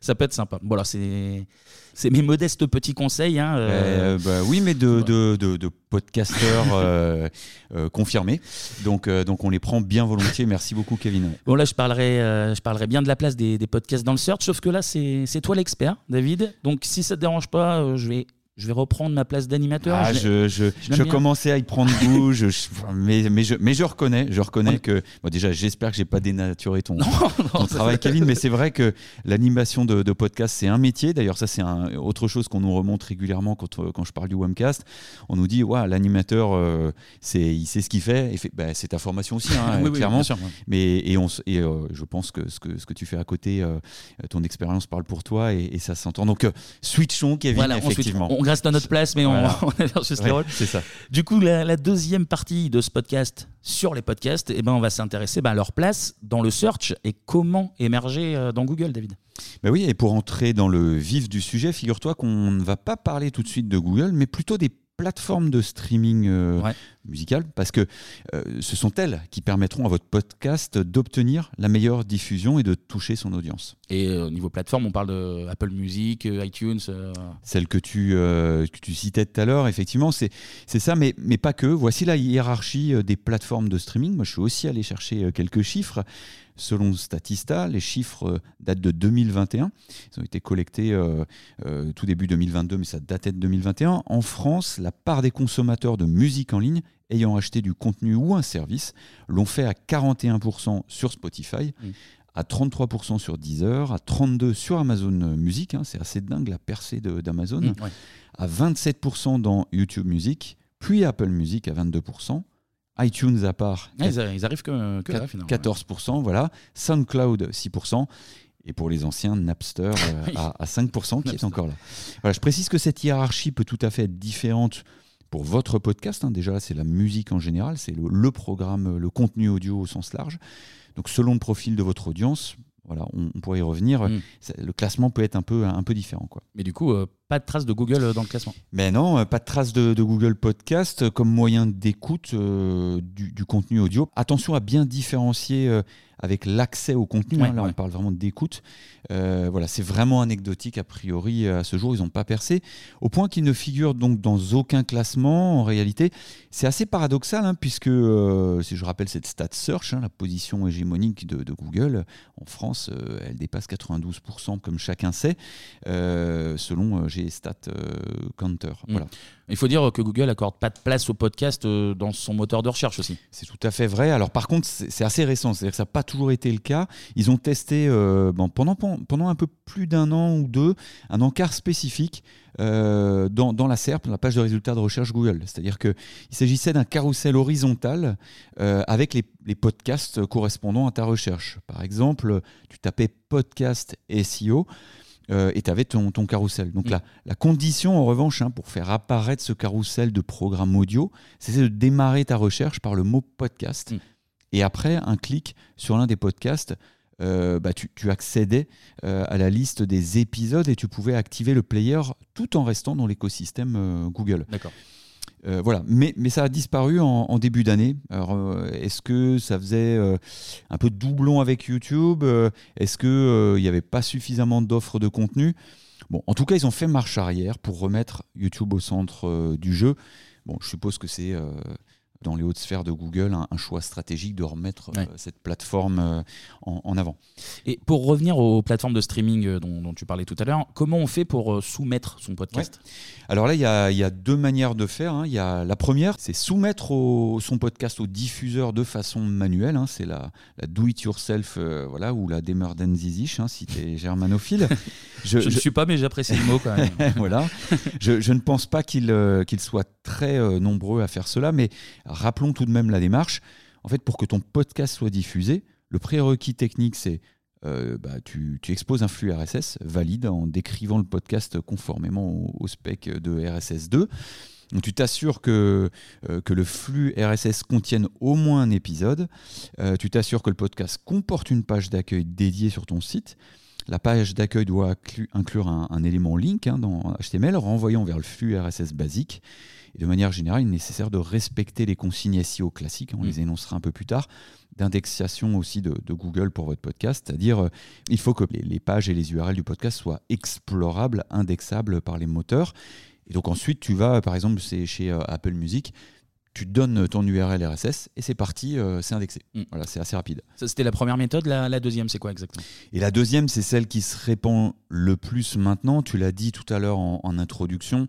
Speaker 2: Ça peut être sympa. Voilà, c'est c'est mes modestes petits conseils. Hein,
Speaker 3: euh. bah oui, mais de, de, de, podcasteurs euh, euh, confirmés. Donc, donc on les prend bien volontiers. Merci beaucoup, Kevin.
Speaker 2: Bon, là, je parlerai, je parlerai bien de la place des, des podcasts dans le search, sauf que là, c'est toi l'expert, David. Donc, si ça ne te dérange pas, je vais je vais reprendre ma place d'animateur.
Speaker 3: Ah, je, je, je, commençais à y prendre goût, je, mais, mais, je, mais je reconnais, je reconnais que. Bon, déjà, j'espère que j'ai pas dénaturé ton, ton travail, Kevin, mais c'est vrai que l'animation de, de, podcast, c'est un métier. D'ailleurs, ça, c'est autre chose qu'on nous remonte régulièrement quand, quand je parle du Webcast. On nous dit, ouais, l'animateur, euh, c'est il sait ce qu'il fait. Et fait bah, c'est ta formation aussi, hein, clairement. Oui, sûr, mais, et on, et euh, je pense que ce, que ce que tu fais à côté, euh, ton expérience parle pour toi et, et ça s'entend. Donc, switchons, Kevin, effectivement
Speaker 2: on reste à notre place, mais on, est sur ce
Speaker 3: C'est ça.
Speaker 2: Du coup, la, deuxième partie de ce podcast sur les podcasts, eh ben, on va s'intéresser ben, à leur place dans le search et comment émerger euh, dans Google, David.
Speaker 3: Ben oui, et pour entrer dans le vif du sujet, figure-toi qu'on ne va pas parler tout de suite de Google, mais plutôt des plateformes de streaming euh, musical, parce que euh, ce sont elles qui permettront à votre podcast d'obtenir la meilleure diffusion et de toucher son audience.
Speaker 2: Et euh, au niveau plateforme, on parle de Apple Music, iTunes.
Speaker 3: Celle que tu, que tu citais tout à l'heure, effectivement, c'est ça, mais, mais pas que. Voici la hiérarchie des plateformes de streaming. Moi, je suis aussi allé chercher quelques chiffres. Selon Statista, les chiffres euh, datent de 2021. Ils ont été collectés euh, euh, tout début 2022, mais ça datait de 2021. En France, la part des consommateurs de musique en ligne ayant acheté du contenu ou un service l'ont fait à 41% sur Spotify. à 33% sur Deezer, à 32% sur Amazon Music, hein, c'est assez dingue la percée d'Amazon, mmh, à 27% dans YouTube Music, puis Apple Music à 22%, iTunes à part.
Speaker 2: ils, arrivent que, que
Speaker 3: 14%, voilà. SoundCloud 6%. Et pour les anciens, Napster euh, à, 5% qui est encore là. Voilà, je précise que cette hiérarchie peut tout à fait être différente pour votre podcast. Hein. Déjà, c'est la musique en général, c'est le, programme, le contenu audio au sens large. Donc, selon le profil de votre audience, voilà, on, pourrait y revenir. Hmm. Le classement peut être un peu, un peu différent. Quoi.
Speaker 2: Mais du coup, euh, pas de trace de Google euh, dans le classement.
Speaker 3: Mais non, euh, pas de trace de, Google Podcast comme moyen d'écoute du, contenu audio. Attention à bien différencier avec l'accès au contenu. Hein. là, on parle vraiment d'écoute. voilà, c'est vraiment anecdotique a priori à ce jour. Ils n'ont pas percé au point qu'ils ne figurent donc dans aucun classement. En réalité, c'est assez paradoxal hein, puisque si je rappelle cette stat search, hein, la position hégémonique de, de Google en France, elle dépasse 92% comme chacun sait, selon chez Stat Counter.
Speaker 2: Mm.
Speaker 3: Voilà.
Speaker 2: Il faut dire que Google accorde pas de place au podcast euh, dans son moteur de recherche aussi.
Speaker 3: C'est tout à fait vrai. Alors par contre, c'est c'est assez récent, c'est-à-dire que ça n'a pas toujours été le cas. Ils ont testé euh, bon, pendant, pendant un peu plus d'un an ou deux un encart spécifique euh, dans, dans la SERP, la page de résultats de recherche Google. C'est-à-dire qu'il s'agissait d'un carrousel horizontal euh, avec les, les podcasts correspondant à ta recherche. Par exemple, tu tapais podcast SEO. euh, et tu avais ton, ton carrousel. Donc
Speaker 2: Mm.
Speaker 3: la, la condition, en revanche, hein, pour faire apparaître ce carrousel de programme audio, c'est de démarrer ta recherche par le mot podcast.
Speaker 2: Mm.
Speaker 3: Et après, un clic sur l'un des podcasts, euh, bah, tu, tu accédais euh, à la liste des épisodes et tu pouvais activer le player tout en restant dans l'écosystème euh, Google.
Speaker 2: D'accord.
Speaker 3: Voilà, mais, mais ça a disparu en, en début d'année. Alors, est-ce que ça faisait un peu de doublon avec YouTube? Est-ce qu'il n'y avait pas suffisamment d'offres de contenu? Bon, en tout cas, ils ont fait marche arrière pour remettre YouTube au centre du jeu. Bon, je suppose que c'est dans les hautes sphères de Google un, un choix stratégique de remettre euh,
Speaker 2: Ouais.
Speaker 3: cette plateforme euh, en, en avant.
Speaker 2: Et pour revenir aux plateformes de streaming euh, dont, dont tu parlais tout à l'heure, comment on fait pour soumettre son podcast?
Speaker 3: Alors là, il y a, il y a deux manières de faire. hein. Y a, la première, c'est soumettre au- son podcast au diffuseur de façon manuelle. hein. C'est la, la do-it-yourself euh, voilà, ou la Demerdenzisch, hein, si tu es germanophile.
Speaker 2: Je ne suis pas, mais j'apprécie le mot quand même.
Speaker 3: voilà. Je, je ne pense pas qu'ils euh, soient très euh, nombreux à faire cela, mais rappelons tout de même la démarche. En fait, pour que ton podcast soit diffusé, le prérequis technique, c'est euh, bah, tu, exposes un flux RSS valide en décrivant le podcast conformément au, spec de RSS2. Donc, tu t'assures que, euh, le flux RSS contienne au moins un épisode. Euh, tu t'assures que le podcast comporte une page d'accueil dédiée sur ton site. La page d'accueil doit inclu- inclure un, un élément link hein, dans HTML renvoyant vers le flux RSS basique. Et de manière générale, il est nécessaire de respecter les consignes SEO classiques, hein, on
Speaker 2: Mm.
Speaker 3: les énoncera un peu plus tard, d'indexation aussi de, de Google pour votre podcast, c'est-à-dire euh, il faut que les, les pages et les URL du podcast soient explorables, indexables par les moteurs. Et donc ensuite, tu vas, par exemple, c'est chez euh, Apple Music, tu donnes ton URL RSS et c'est parti, euh, c'est indexé.
Speaker 2: Mm.
Speaker 3: Voilà, c'est assez rapide.
Speaker 2: Ça, C'était la première méthode. La, la deuxième, c'est quoi exactement?
Speaker 3: Et la deuxième, c'est celle qui se répand le plus maintenant. Tu l'as dit tout à l'heure en, en introduction.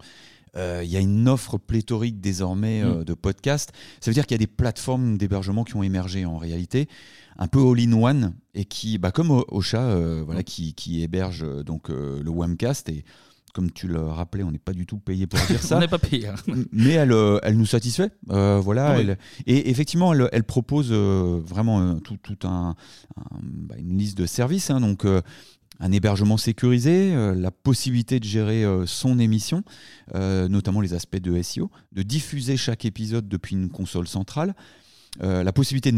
Speaker 3: Euh, Il y a une offre pléthorique désormais euh, de podcasts. Ça veut dire qu'il y a des plateformes d'hébergement qui ont émergé en réalité, un peu all-in-one, et qui, bah, comme Ocha, euh, voilà, qui, qui héberge euh, donc euh, le Wamcast. Et comme tu le rappelais, on n'est pas du tout payé pour dire ça
Speaker 2: On n'est pas payé. hein.
Speaker 3: mais elle, euh, elle nous satisfait. Euh, voilà,
Speaker 2: oui.
Speaker 3: elle- et effectivement, elle, elle propose euh, vraiment euh, tout, tout un, un- bah, une liste de services. hein. donc, euh, un hébergement sécurisé, euh, la possibilité de gérer euh, son émission, euh, notamment les aspects de SEO, de diffuser chaque épisode depuis une console centrale. la possibilité de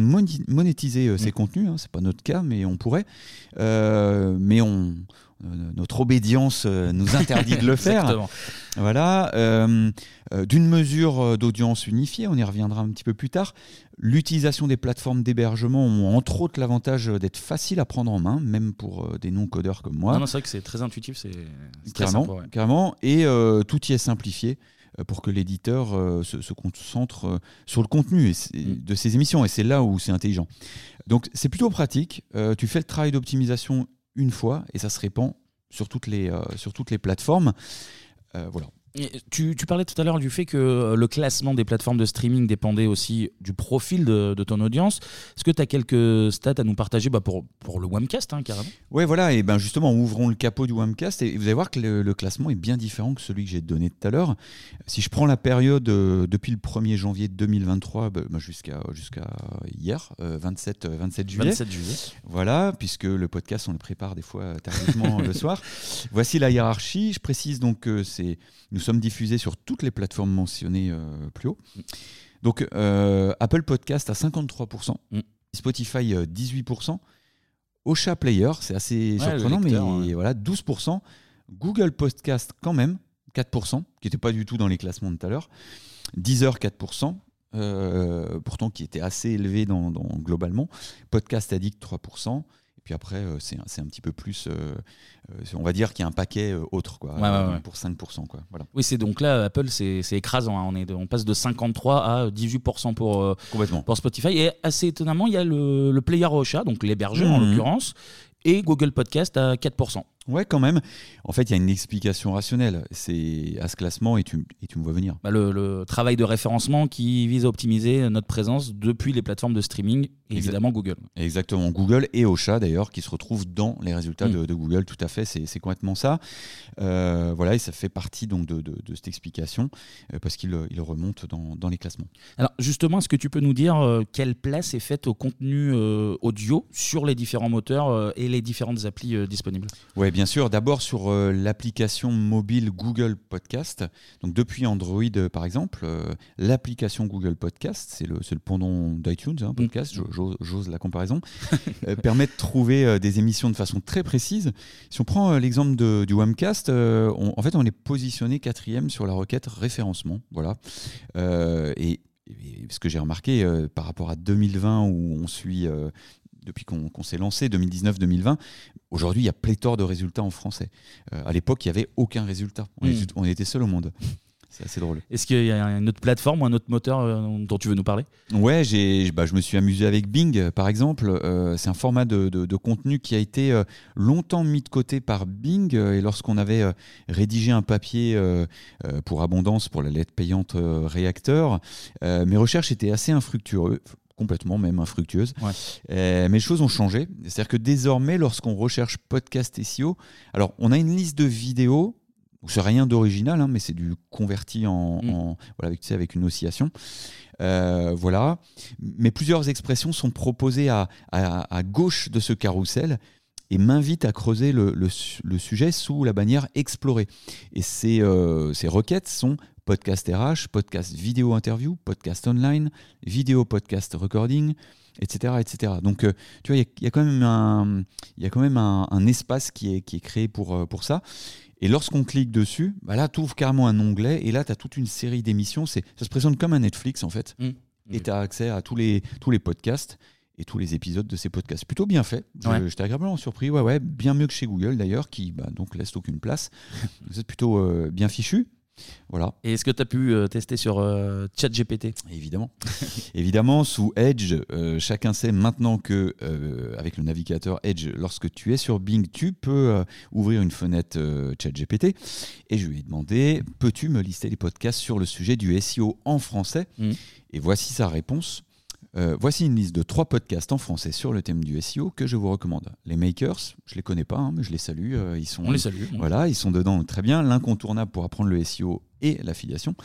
Speaker 3: monétiser ses
Speaker 2: Mm.
Speaker 3: contenus, hein, c'est pas notre cas, mais on pourrait. Mais on, notre obédience nous interdit de le faire.
Speaker 2: Exactement.
Speaker 3: Voilà, d'une mesure d'audience unifiée, on y reviendra un petit peu plus tard. L'utilisation des plateformes d'hébergement ont entre autres l'avantage d'être facile à prendre en main, même pour euh, des non-codeurs comme moi.
Speaker 2: Non, non, c'est vrai que c'est très intuitif. C'est
Speaker 3: carrément,
Speaker 2: ouais.
Speaker 3: carrément. Et euh, tout y est simplifié euh, pour que l'éditeur euh, se, se concentre euh, sur le contenu et
Speaker 2: Mm.
Speaker 3: de ses émissions. Et c'est là où c'est intelligent. Donc c'est plutôt pratique. Tu fais le travail d'optimisation une fois et ça se répand sur toutes les, sur toutes les plateformes. Voilà.
Speaker 2: Tu, tu parlais tout à l'heure du fait que euh, le classement des plateformes de streaming dépendait aussi du profil de, de ton audience. Est-ce que tu as quelques stats à nous partager? Bah, pour, pour le Wamcast, hein, carrément
Speaker 3: Ouais, voilà, et ben justement, ouvrons le capot du Wamcast et vous allez voir que le, le classement est bien différent que celui que j'ai donné tout à l'heure. Si je prends la période euh, depuis le 1er janvier 2023 bah, bah, jusqu'à hier, euh, 27, euh, 27 juillet.
Speaker 2: 27 juillet.
Speaker 3: Voilà, puisque le podcast, on le prépare des fois tardivement le soir. Voici la hiérarchie. Je précise donc que c'est, nous sommes diffusés sur toutes les plateformes mentionnées euh, plus haut. Donc euh, Apple Podcast à 53%,
Speaker 2: Mm.
Speaker 3: Spotify euh, 18%, Ocha Player, c'est assez
Speaker 2: Ouais,
Speaker 3: surprenant,
Speaker 2: lecteur,
Speaker 3: mais
Speaker 2: ouais.
Speaker 3: voilà, 12%, Google Podcast quand même 4%, qui n'était pas du tout dans les classements de tout à l'heure, Deezer 4%. euh, pourtant qui était assez élevé dans, dans- globalement, Podcast Addict 3%, et puis après euh, c'est un, petit peu plus, euh, euh, on va dire qu'il y a un paquet autre quoi,
Speaker 2: Ouais, ouais, ouais.
Speaker 3: pour 5%. Quoi, voilà.
Speaker 2: Oui, c'est donc là, Apple, c'est écrasant. hein. On, est, on passe de 53 à 18% pour,
Speaker 3: Complètement.
Speaker 2: pour Spotify. Et assez étonnamment, il y a le, le player Ocha, donc l'hébergeur en
Speaker 3: Mhm.
Speaker 2: l'occurrence, et Google Podcast à 4%.
Speaker 3: Ouais, quand même. En fait, il y a une explication rationnelle. C'est à ce classement et tu, et tu me vois venir.
Speaker 2: Bah, le, travail de référencement qui vise à optimiser notre présence depuis les plateformes de streaming, et évidemment Google.
Speaker 3: Exactement, Google et Ocha d'ailleurs, qui se retrouvent dans les résultats de,
Speaker 2: Mm.
Speaker 3: Google, tout à fait, c'est complètement ça. Euh, voilà, et ça fait partie donc de, de- de cette explication, euh, parce qu'il il remonte dans, dans les classements.
Speaker 2: Alors justement, est-ce que tu peux nous dire euh, quelle place est faite au contenu audio sur les différents moteurs et les différentes applis disponibles?
Speaker 3: Oui, bien sûr. D'abord sur euh, l'application mobile Google Podcast. Donc depuis Android, euh, par exemple, euh, l'application Google Podcast, c'est le, le pendant d'iTunes, hein, podcast,
Speaker 2: Mm.
Speaker 3: j'ose- la comparaison, permet de trouver des émissions de façon très précise. Si on prend l'exemple du Wamcast, on- en fait, on est positionné quatrième sur la requête référencement. Voilà. Et, et ce que j'ai remarqué par rapport à 2020 où on suit depuis qu'on qu'on s'est lancé, 2019-2020, aujourd'hui il y a pléthore de résultats en français. Euh, à l'époque, il n'y avait aucun résultat. On,
Speaker 2: Mm.
Speaker 3: était, on était seul au monde. C'est assez drôle.
Speaker 2: Est-ce qu'il y a une autre plateforme ou un autre moteur euh, dont tu veux nous parler?
Speaker 3: Ouais, j'ai, bah, je me suis amusé avec Bing, par exemple. Euh, c'est un format de, de- de contenu qui a été euh, longtemps mis de côté par Bing. euh, et lorsqu'on avait rédigé un papier pour Abondance, pour la lettre payante réacteur, mes recherches étaient assez infructueuses complètement même infructueuses.
Speaker 2: Ouais.
Speaker 3: Euh, mais les choses ont changé. C'est-à-dire que désormais, lorsqu'on recherche podcast SEO, alors on a une liste de vidéos c'est rien d'original, hein, mais c'est du converti en,
Speaker 2: Mm.
Speaker 3: en- voilà, avec, tu sais, avec une oscillation. Euh, voilà. Mais plusieurs expressions sont proposées à, à- à gauche de ce carrousel et m'invitent à creuser le, le su- le sujet sous la bannière explorer. Et ces, euh, ces requêtes sont podcast RH, podcast vidéo interview, podcast online, vidéo podcast recording, etc. etc. Donc, euh, tu vois, il y a- il y, a quand même un, il y a quand même un, un espace qui est, qui est créé pour, euh, pour ça. Et lorsqu'on clique dessus, bah là, tu ouvres carrément un onglet et là, tu as toute une série d'émissions. Ça se présente comme un Netflix, en fait.
Speaker 2: Mm.
Speaker 3: Et tu as accès à tous les, tous les podcasts et tous les épisodes de ces podcasts. Plutôt bien fait.
Speaker 2: Ouais.
Speaker 3: J'étais agréablement surpris. Ouais, ouais, bien mieux que chez Google, d'ailleurs, qui bah, donc laisse aucune place. C'est plutôt euh, bien fichu. Voilà.
Speaker 2: Et est-ce que tu as pu euh, tester sur euh, ChatGPT?
Speaker 3: Évidemment. Évidemment, sous Edge, euh, chacun sait maintenant que avec le navigateur Edge, lorsque tu es sur Bing, tu peux ouvrir une fenêtre ChatGPT. Et je lui ai demandé, peux-tu me lister les podcasts sur le sujet du SEO en français?
Speaker 2: Mm.
Speaker 3: Et voici sa réponse. Euh, voici une liste de trois podcasts en français sur le thème du SEO que je vous recommande. Les Makers, je les connais pas, hein, mais je les salue. euh, ils sont
Speaker 2: On les salue.
Speaker 3: voilà, ils sont dedans très bien. L'incontournable pour apprendre le SEO et l'affiliation.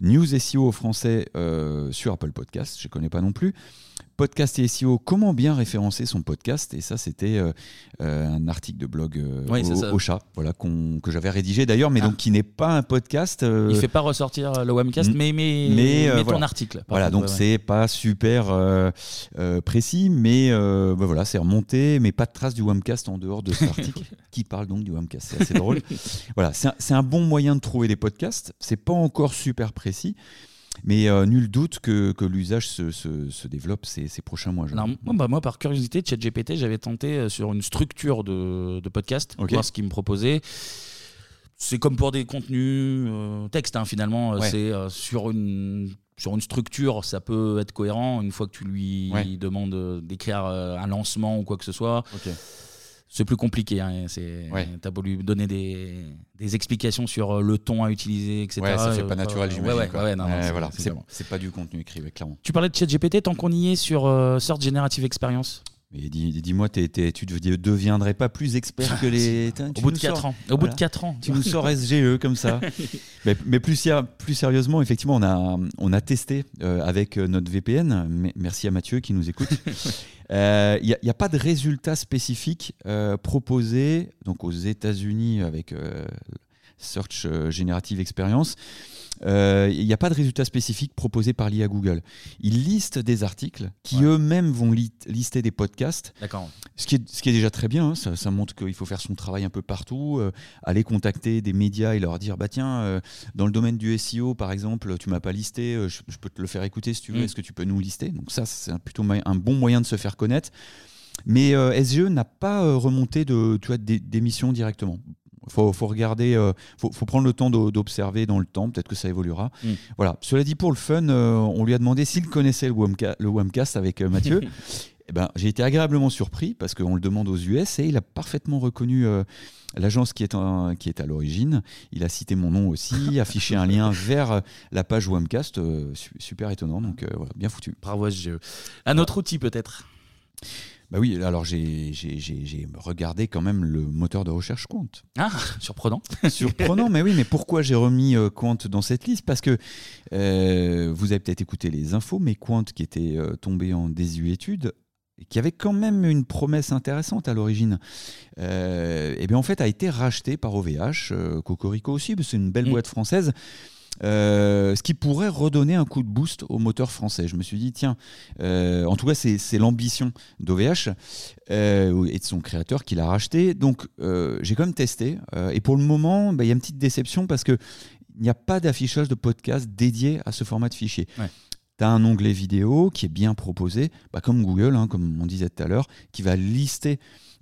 Speaker 3: News SEO français euh, sur Apple Podcast, je ne connais pas non plus. Podcast et SEO, comment bien référencer son podcast? Et ça, c'était euh, euh, un article de blog euh,
Speaker 2: Oui,
Speaker 3: au, chat, voilà, que j'avais rédigé d'ailleurs, mais
Speaker 2: Ah.
Speaker 3: donc qui n'est pas un podcast. euh,
Speaker 2: Il fait pas ressortir le webcast,
Speaker 3: Mm.
Speaker 2: mais, mais,
Speaker 3: Mais,
Speaker 2: mais ton
Speaker 3: voilà.
Speaker 2: article.
Speaker 3: Voilà,
Speaker 2: contre,
Speaker 3: donc
Speaker 2: ouais, ouais.
Speaker 3: c'est pas super précis, mais bah voilà, c'est remonté, mais pas de trace du Wamcast en dehors de cet article qui parle donc du Wamcast. C'est assez drôle. voilà, c'est un, c'est un bon moyen de trouver des podcasts. C'est pas encore super précis, mais euh, nul doute que, que l'usage se, se- se développe ces, ces prochains mois. je-
Speaker 2: Alors, moi, bah, moi, par curiosité, ChatGPT, j'avais tenté euh, sur une structure de, de podcast,
Speaker 3: Ok.
Speaker 2: voir ce qu'il me proposait. C'est comme pour des contenus euh, texte, hein, finalement. euh,
Speaker 3: Ouais.
Speaker 2: C'est euh, sur une sur une structure, ça peut être cohérent une fois que tu lui
Speaker 3: Ouais.
Speaker 2: demandes euh, d'écrire euh, un lancement ou quoi que ce soit.
Speaker 3: Ok.
Speaker 2: C'est plus compliqué. Hein, c'est,
Speaker 3: Ouais.
Speaker 2: T'as beau lui donner des, des explications sur euh, le ton à utiliser, etc.
Speaker 3: Ouais, ça fait
Speaker 2: euh,
Speaker 3: pas naturel, j'imagine.
Speaker 2: c'est-
Speaker 3: pas du contenu écrit, ouais, clairement.
Speaker 2: Tu parlais de ChatGPT, tant qu'on y est sur euh, Search Generative Experience.
Speaker 3: Mais dis- dis-moi, t'es- tu ne deviendrais pas plus expert que les.
Speaker 2: Au bout de
Speaker 3: nous
Speaker 2: 4
Speaker 3: sors-
Speaker 2: ans. Au bout de 4 ans.
Speaker 3: Tu nous sors SGE comme ça. mais mais plus, sér- plus sérieusement, effectivement, on a, on a testé euh, avec euh, notre VPN. Merci à Mathieu qui nous écoute. Il n'y a, y a pas de résultats spécifiques euh, proposés donc aux États-Unis avec euh, Search euh, Generative Experience. Il n'y a pas de résultats spécifiques proposés par l'IA Google. Ils listent des articles qui
Speaker 2: Ouais.
Speaker 3: eux-mêmes vont li- lister des podcasts
Speaker 2: D'accord.
Speaker 3: ce qui, est, ce qui est déjà très bien, hein, ça, ça montre qu'il faut faire son travail un peu partout, euh, aller contacter des médias et leur dire bah tiens, euh, dans le domaine du SEO par exemple, tu m'as pas listé, euh, je, je peux te le faire écouter si tu veux,
Speaker 2: Mm.
Speaker 3: est-ce que tu peux nous lister? Donc ça, c'est plutôt un bon moyen de se faire connaître. Mais euh, SGE n'a pas euh, remonté de, tu vois, d'é- d'émissions directement. Faut, faut regarder, euh, faut, faut prendre le temps d'o- d'observer dans le temps. Peut-être que ça évoluera.
Speaker 2: Mm.
Speaker 3: Voilà. Cela dit, pour le fun, euh, on lui a demandé s'il connaissait le, Wamca- le Wamcast avec euh, Mathieu. eh ben, j'ai été agréablement surpris parce qu'on le demande aux US et il a parfaitement reconnu l'agence qui, est qui est à l'origine. Il a cité mon nom aussi, affiché un lien vers la page Wamcast. Super étonnant, donc voilà, bien foutu.
Speaker 2: Bravo SGE. Un autre outil peut-être?
Speaker 3: Bah oui, alors j'ai regardé quand même le moteur de recherche Quant.
Speaker 2: Ah, surprenant.
Speaker 3: surprenant, mais oui, mais pourquoi j'ai remis Quant dans cette liste? Parce que vous avez peut-être écouté les infos, mais Quant qui était tombé en désuétude qui avait quand même une promesse intéressante à l'origine, euh, et bien en fait a été racheté par OVH, euh, Cocorico aussi, c'est une belle mm. boîte française. Euh, ce qui pourrait redonner un coup de boost au moteur français. Je me suis dit, tiens, en tout cas, c'est l'ambition d'OVH et de son créateur qui l'a racheté. Donc, j'ai quand même testé. et pour le moment, bah, il y a une petite déception parce qu'il n'y a pas d'affichage de podcast dédié à ce format de fichier tu as un onglet vidéo qui est bien proposé, bah, comme Google, hein, comme on disait tout à l'heure, qui va lister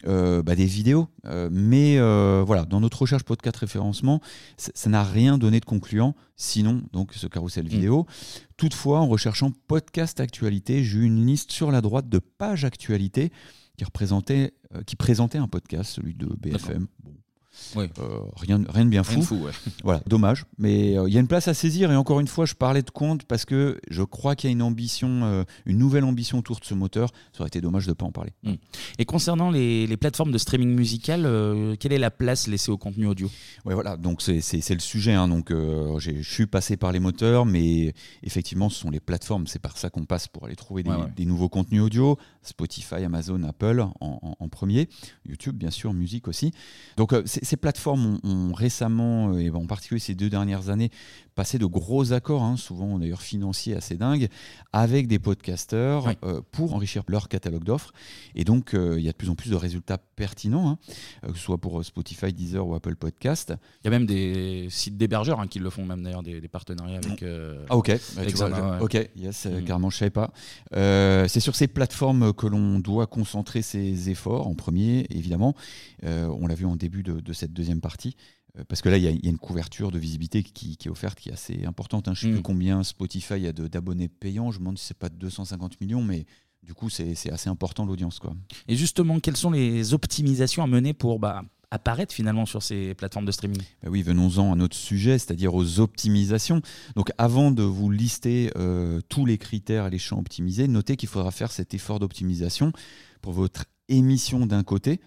Speaker 3: euh, bah, des vidéos. Euh, mais euh, voilà, dans notre recherche podcast référencement, ça n'a rien donné de concluant, sinon donc ce carrousel mm. vidéo. Toutefois, en recherchant podcast actualité, j'ai eu une liste sur la droite de pages actualité qui, représentait, qui présentait un podcast, celui de BFM. Euh, rien, rien de bien fou. voilà, dommage. Mais euh, il y a une place à saisir. Et encore une fois, je parlais de compte parce que je crois qu'il y a une ambition, euh, une nouvelle ambition autour de ce moteur. Ça aurait été dommage de ne pas en parler.
Speaker 2: Hmm. Et concernant les, plateformes de streaming musical, quelle est la place laissée au contenu audio?
Speaker 3: Ouais, voilà. Donc c'est le sujet. Hein. Donc je suis passé par les moteurs, mais effectivement, ce sont les plateformes. C'est par ça qu'on passe pour aller trouver des, nouveaux contenus audio. Spotify, Amazon, Apple en, en, premier, YouTube bien sûr, musique aussi. Donc c'est ces plateformes ont, récemment, euh, et en particulier ces deux dernières années, passé de gros accords, hein, souvent d'ailleurs financiers assez dingues, avec des podcasteurs euh, pour enrichir leur catalogue d'offres. Et donc, euh, il y a de plus en plus de résultats pertinents, hein, que ce soit pour Spotify, Deezer ou Apple Podcast.
Speaker 2: Il y a même des sites d'hébergeurs hein, qui le font, même d'ailleurs des, partenariats avec.
Speaker 3: ah, ok, bah, ok, yes, mm. carrément, je ne savais pas. C'est sur ces plateformes que l'on doit concentrer ses efforts en premier, évidemment. on l'a vu en début de, de cette deuxième partie. Euh, parce que là, il y, a une couverture de visibilité qui, est offerte qui est assez importante. Hein. Je ne sais plus mm. combien Spotify a d'abonnés payants. Je me demande si c'est pas 250 millions, mais du coup, c'est assez important l'audience.
Speaker 2: Et justement, quelles sont les optimisations à mener pour bah, apparaître finalement sur ces plateformes de streaming?
Speaker 3: Bah Oui, venons-en à notre sujet, c'est-à-dire aux optimisations. Donc avant de vous lister euh, tous les critères et les champs optimisés, notez qu'il faudra faire cet effort d'optimisation pour votre émission d'un côté,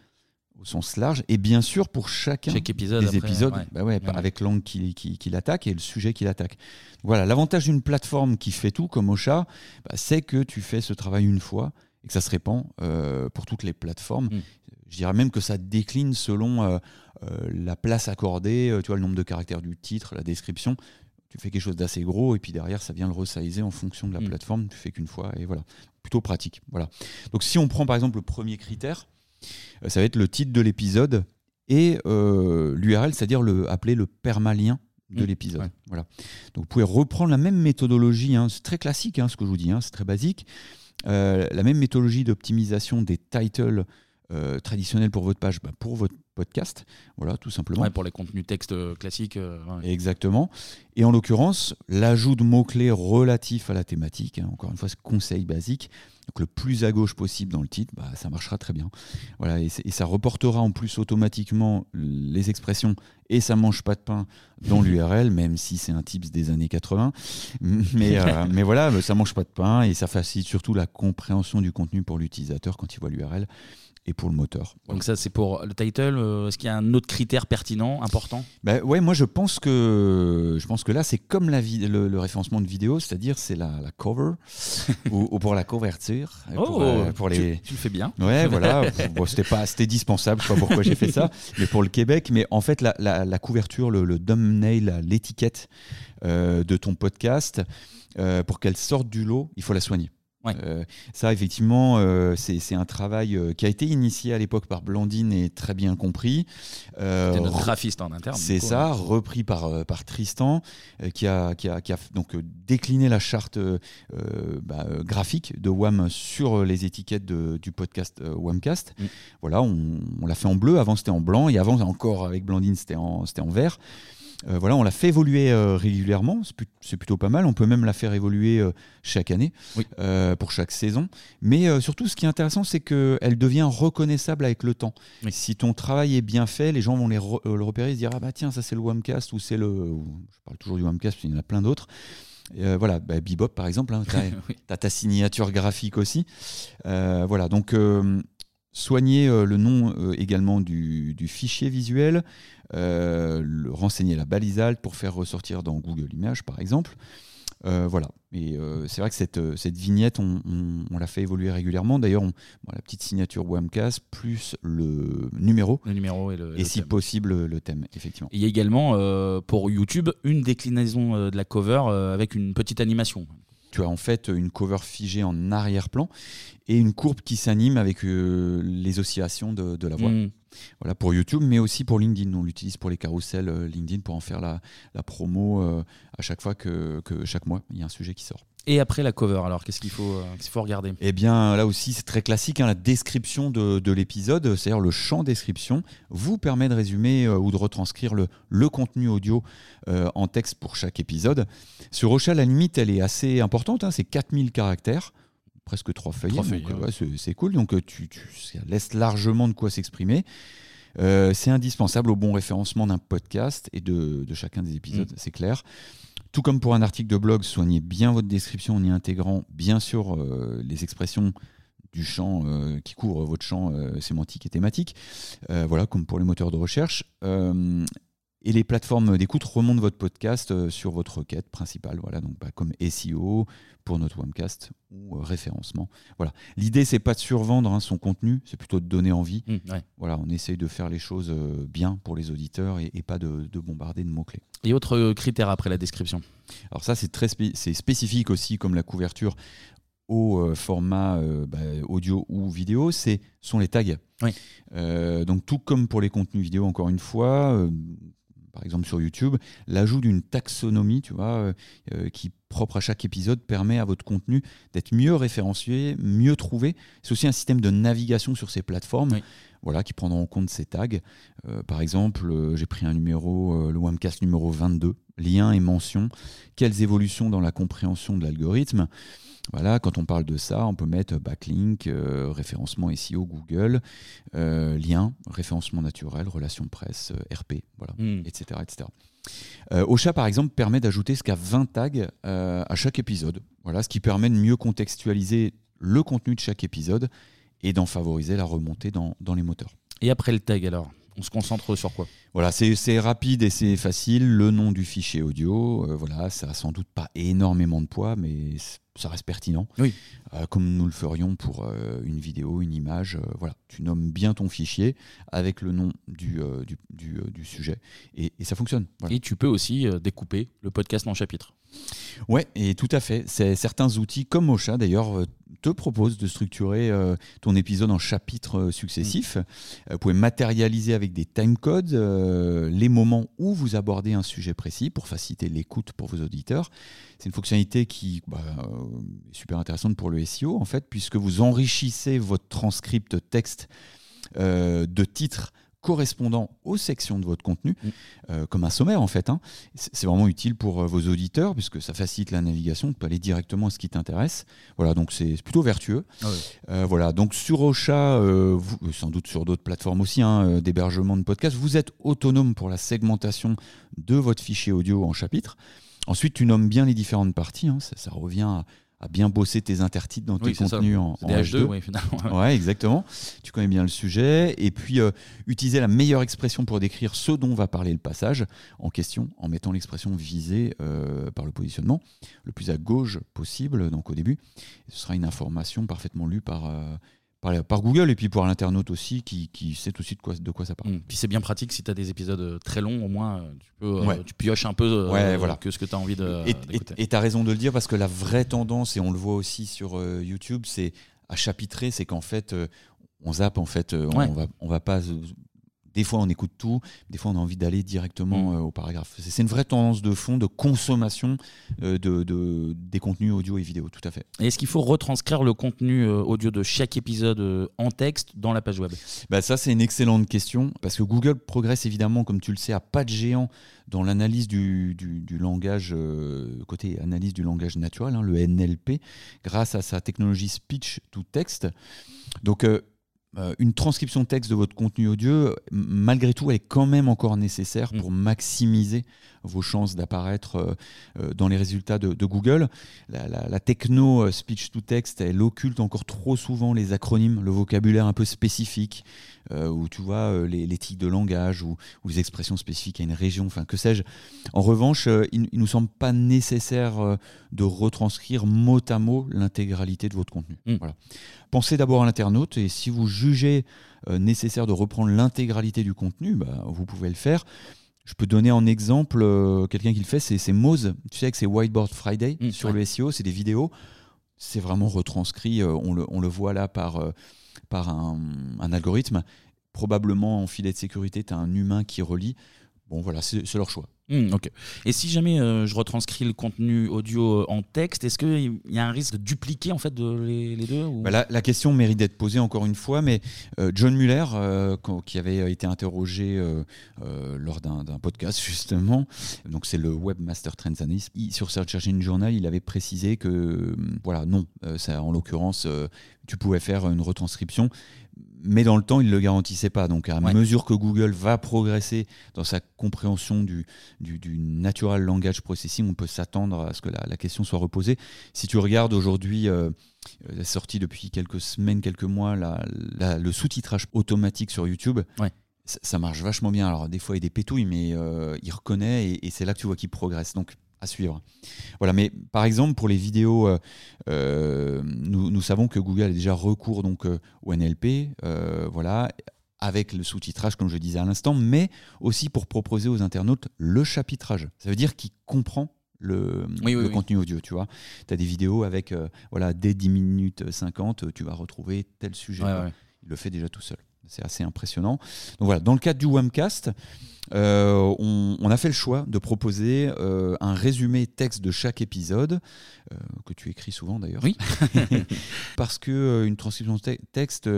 Speaker 3: au sens large, et bien sûr pour chacun
Speaker 2: épisode
Speaker 3: des épisodes, bah avec l'angle qu'il qui, attaque et le sujet qu'il attaque. Voilà, l'avantage d'une plateforme qui fait tout, comme Ocha, bah, c'est que tu fais ce travail une fois et que ça se répand euh, pour toutes les plateformes. Mm. Je dirais même que ça décline selon euh, euh, la place accordée, tu vois, le nombre de caractères du titre, la description. Tu fais quelque chose d'assez gros et puis derrière, ça vient le resizer en fonction de la mm. plateforme. Tu fais qu'une fois et voilà. Plutôt pratique. Voilà. Donc si on prend par exemple le premier critère, ça va être le titre de l'épisode et euh, l'URL, c'est-à-dire le, appeler le permalien de mmh. l'épisode. Voilà. Donc vous pouvez reprendre la même méthodologie, hein. c'est très classique hein, ce que je vous dis, hein, c'est très basique. Euh, la même méthodologie d'optimisation des titles traditionnels pour votre page, bah, pour votre podcast, voilà, tout simplement.
Speaker 2: pour les contenus textes classiques.
Speaker 3: Exactement. Et en l'occurrence, l'ajout de mots-clés relatifs à la thématique, encore une fois, ce conseil basique, donc le plus à gauche possible dans le titre, bah, ça marchera très bien. Voilà, et, ça reportera en plus automatiquement les expressions et ça mange pas de pain dans l'URL, même si c'est un tips des années 80. Mais, euh, mais voilà, ça mange pas de pain et ça facilite surtout la compréhension du contenu pour l'utilisateur quand il voit l'URL et pour le moteur.
Speaker 2: Donc ça c'est pour le title. Euh, est-ce qu'il y a un autre critère pertinent, important?
Speaker 3: Bah Ouais, moi je pense que je pense que là c'est comme la le, référencement de vidéo, c'est-à-dire c'est la, cover ou, pour la couverture.
Speaker 2: Oh, euh, pour, les... tu, le fais bien.
Speaker 3: Ouais, voilà. bon, c'était pas c'était dispensable. Je sais pas pourquoi j'ai fait ça, mais pour le Québec. Mais en fait la, la, couverture, le, le thumbnail, l'étiquette euh, de ton podcast, pour qu'elle sorte du lot, il faut la soigner. Euh, ça, effectivement, euh, c'est un travail euh, qui a été initié à l'époque par Blandine et très bien compris.
Speaker 2: Notre graphiste en interne.
Speaker 3: C'est ça, repris par, par Tristan, qui, a, qui, a, qui, a, donc décliné la charte bah, graphique de WAM sur les étiquettes du podcast WAMcast. Mm. Voilà, on, on l'a fait en bleu, avant c'était en blanc, et avant encore avec Blandine c'était en, en vert. Euh, voilà, on la fait évoluer euh, régulièrement, c'est plut- c'est plutôt pas mal. On peut même la faire évoluer euh, chaque année,
Speaker 2: Oui.
Speaker 3: pour chaque saison. Mais surtout, ce qui est intéressant, c'est qu'elle devient reconnaissable avec le temps.
Speaker 2: Oui.
Speaker 3: Si ton travail est bien fait, les gens vont les re- le repérer, se dire ah bah tiens, ça c'est le Wamcast ou c'est le. ou- je parle toujours du Wamcast, qu'il y en a plein d'autres. Euh, voilà, bah, Bebop par exemple, hein,
Speaker 2: Oui.
Speaker 3: tu as ta signature graphique aussi. Euh, voilà, donc euh, soigner euh, le nom euh, également du, du fichier visuel, euh, le- renseigner la balisale pour faire ressortir dans Google Images par exemple. Voilà, et c'est vrai que cette, cette vignette, on, on- on la fait évoluer régulièrement. D'ailleurs, bon, la petite signature Wamcast plus le numéro
Speaker 2: Le numéro et le.
Speaker 3: et
Speaker 2: le
Speaker 3: si
Speaker 2: thème.
Speaker 3: possible le thème, effectivement.
Speaker 2: Il y a également pour YouTube une déclinaison de la cover avec une petite animation.
Speaker 3: Tu as en fait une cover figée en arrière-plan et une courbe qui s'anime avec euh, les oscillations de, de la voix.
Speaker 2: Mm.
Speaker 3: Voilà pour YouTube, mais aussi pour LinkedIn. On l'utilise pour les carousels euh, LinkedIn pour en faire la, la promo euh, à chaque fois que, que chaque mois il y a un sujet qui sort.
Speaker 2: Et après la cover, alors qu'est-ce qu'il faut, euh, qu'il faut regarder?
Speaker 3: Eh bien, là aussi, c'est très classique. hein, la description de, de l'épisode, c'est-à-dire le champ description, vous permet de résumer euh, ou de retranscrire le, le contenu audio euh, en texte pour chaque épisode. Sur Ocha, la limite, elle est assez importante. hein, c'est 4000 caractères, presque trois
Speaker 2: ouais.
Speaker 3: ouais, c'est, cool. Donc, tu, tu- ça laisse largement de quoi s'exprimer. Euh, c'est indispensable au bon référencement d'un podcast et de, de chacun des épisodes, c'est clair. Tout comme pour un article de blog, soignez bien votre description en y intégrant bien sûr euh, les expressions du champ euh, qui couvre votre champ euh, sémantique et thématique, voilà, comme pour les moteurs de recherche. Et les plateformes d'écoute remontent votre podcast sur votre requête principale, voilà, donc bah, comme SEO pour notre Webcast ou euh, référencement. Voilà. L'idée, c'est pas de survendre hein, son contenu, c'est plutôt de donner envie.
Speaker 2: Mm, ouais.
Speaker 3: Voilà, on essaye de faire les choses euh, bien pour les auditeurs et, et pas de, de bombarder de mots-clés.
Speaker 2: Et autre euh, critère après la description?
Speaker 3: Alors ça, c'est très spé- c'est spécifique aussi comme la couverture au euh, format euh, bah, audio ou vidéo, c'est sont les tags.
Speaker 2: Oui.
Speaker 3: Euh, donc tout comme pour les contenus vidéo, encore une fois, par exemple sur YouTube, l'ajout d'une taxonomie, tu vois, qui propre à chaque épisode permet à votre contenu d'être mieux référencié, mieux trouvé. C'est aussi un système de navigation sur ces plateformes.
Speaker 2: Oui.
Speaker 3: Voilà, qui prendront en compte ces tags. Euh, par exemple, euh, j'ai pris un numéro, euh, le Wamcast numéro 22, lien et mention. Quelles évolutions dans la compréhension de l'algorithme? Voilà, quand on parle de ça, on peut mettre backlink, euh, référencement SEO Google, euh, lien, référencement naturel, relations presse, euh, RP, voilà,
Speaker 2: Mm.
Speaker 3: etc. etc. Euh, Ocha, par exemple, permet d'ajouter jusqu'à 20 tags à chaque épisode. Voilà, ce qui permet de mieux contextualiser le contenu de chaque épisode et d'en favoriser la remontée dans, dans les moteurs.
Speaker 2: Et après le tag, alors? On se concentre sur quoi?
Speaker 3: Voilà, c'est rapide et c'est facile. Le nom du fichier audio, euh, voilà, ça a sans doute pas énormément de poids, mais ça reste pertinent.
Speaker 2: Oui.
Speaker 3: Euh, comme nous le ferions pour euh, une vidéo, une image. voilà, tu nommes bien ton fichier avec le nom du, du, du, du sujet et, et ça fonctionne. Voilà.
Speaker 2: Et tu peux aussi découper le podcast en chapitres.
Speaker 3: Ouais, et tout à fait. C'est certains outils comme Mocha d'ailleurs te proposent de structurer euh, ton épisode en chapitres euh, successifs. Euh, vous pouvez matérialiser avec des timecodes euh, les moments où vous abordez un sujet précis pour faciliter l'écoute pour vos auditeurs. C'est une fonctionnalité qui bah, est super intéressante pour le SEO en fait, puisque vous enrichissez votre transcript texte de titres correspondant aux sections de votre contenu,
Speaker 2: Mm.
Speaker 3: euh, comme un sommaire en fait. hein. C'est vraiment utile pour euh, vos auditeurs puisque ça facilite la navigation, tu peux aller directement à ce qui t'intéresse. Voilà, donc c'est plutôt vertueux.
Speaker 2: Ah.
Speaker 3: Euh, voilà, donc sur Ocha, euh, vous- sans doute sur d'autres plateformes aussi, hein, d'hébergement de podcasts, vous êtes autonome pour la segmentation de votre fichier audio en chapitres. Ensuite, tu nommes bien les différentes parties. hein, ça, ça revient à, à bien bosser tes intertitres dans
Speaker 2: Oui,
Speaker 3: tes
Speaker 2: ça.
Speaker 3: contenus en, en
Speaker 2: des H2,
Speaker 3: H2.
Speaker 2: oui, finalement.
Speaker 3: Ouais, exactement. Tu connais bien le sujet. Et puis, euh, utiliser la meilleure expression pour décrire ce dont va parler le passage en question, en mettant l'expression visée euh, par le positionnement le plus à gauche possible, donc au début. Ce sera une information parfaitement lue par, euh, par, par Google et puis pour l'internaute aussi, qui, qui sait aussi de quoi, de quoi ça parle.
Speaker 2: Mm. Puis c'est bien pratique si tu as des épisodes euh, très longs, au moins euh, tu, peux, euh, tu pioches un peu euh,
Speaker 3: Ouais, voilà.
Speaker 2: que ce que tu as envie de-
Speaker 3: Et tu as raison de le dire parce que la vraie tendance, et on le voit aussi sur euh, YouTube, c'est à chapitrer, c'est qu'en fait, on zappe, en fait, euh,
Speaker 2: Ouais.
Speaker 3: on va, on va pas Des fois, on écoute tout, des fois, on a envie d'aller directement
Speaker 2: Mm.
Speaker 3: euh, au paragraphe. C'est une vraie tendance de fond de consommation euh, de, de- des contenus audio et vidéo, tout à fait.
Speaker 2: Et est-ce qu'il faut retranscrire le contenu euh, audio de chaque épisode en texte dans la page web?
Speaker 3: Bah ça, c'est une excellente question parce que Google progresse évidemment, comme tu le sais, à pas de géant dans l'analyse du, du- du langage, euh, côté analyse du langage naturel, hein, le NLP, grâce à sa technologie speech to text. Donc, euh, une transcription texte de votre contenu audio, euh, malgré tout, elle est quand même encore nécessaire
Speaker 2: Mm.
Speaker 3: pour maximiser vos chances d'apparaître euh, euh, dans les résultats de, de Google. La, la- la techno euh, speech to text, elle occulte encore trop souvent les acronymes, le vocabulaire un peu spécifique, euh, ou tu vois les, les tics de langage ou, ou les expressions spécifiques à une région, enfin que sais-je. En revanche, il, il nous semble pas nécessaire de retranscrire mot à mot l'intégralité de votre contenu.
Speaker 2: Mm.
Speaker 3: Voilà. Pensez d'abord à l'internaute et si vous jugez nécessaire de reprendre l'intégralité du contenu, bah, vous pouvez le faire. Je peux donner en exemple euh, quelqu'un qui le fait, c'est c'est Moz. Tu sais, avec ses Whiteboard Friday
Speaker 2: Mm,
Speaker 3: sur
Speaker 2: ouais.
Speaker 3: le SEO, c'est des vidéos. C'est vraiment retranscrit. euh, on, le, on le voit là par, euh, par un, un algorithme. Probablement en filet de sécurité, tu as un humain qui relie. Bon, voilà, c'est c'est leur choix.
Speaker 2: Hmm, ok. Et si jamais euh, je retranscris le contenu audio euh, en texte, est-ce qu'il y a un risque de dupliquer en fait les, deux
Speaker 3: Bah, la, question mérite d'être posée encore une fois, mais euh, John Muller, qui avait été interrogé lors d'un podcast justement, donc c'est le Webmaster Trends Analyst, sur Search Engine Journal, il avait précisé que voilà, non, en l'occurrence, tu pouvais faire une retranscription. Mais dans le temps, il ne le garantissait pas. Donc, à
Speaker 2: Ouais.
Speaker 3: mesure que Google va progresser dans sa compréhension du, du, du natural language processing, on peut s'attendre à ce que la, la question soit reposée. Si tu regardes aujourd'hui, euh, euh, sorti depuis quelques semaines, quelques mois, la- la- le sous-titrage automatique sur YouTube.
Speaker 2: Ouais.
Speaker 3: Ça, ça marche vachement bien. Alors, des fois, il y a des pétouilles, mais euh, il reconnaît et, et c'est là que tu vois qu'il progresse. Donc, à suivre. Voilà, mais par exemple, pour les vidéos, euh, euh, nous, nous savons que Google a déjà recours donc, euh, au NLP, euh, voilà, avec le sous-titrage, comme je disais à l'instant, mais aussi pour proposer aux internautes le chapitrage. Ça veut dire qu'il comprend le,
Speaker 2: Oui,
Speaker 3: le
Speaker 2: oui.
Speaker 3: contenu audio, tu vois. Tu as des vidéos avec, voilà, dès 10 minutes 50, tu vas retrouver tel sujet.
Speaker 2: Ouais,
Speaker 3: quoi.
Speaker 2: ouais.
Speaker 3: Il le fait déjà tout seul. C'est assez impressionnant. Donc voilà, dans le cadre du Wamcast, euh, on, on a fait le choix de proposer euh, un résumé texte de chaque épisode, euh, que tu écris souvent d'ailleurs.
Speaker 2: Oui.
Speaker 3: Parce que une transcription de te- texte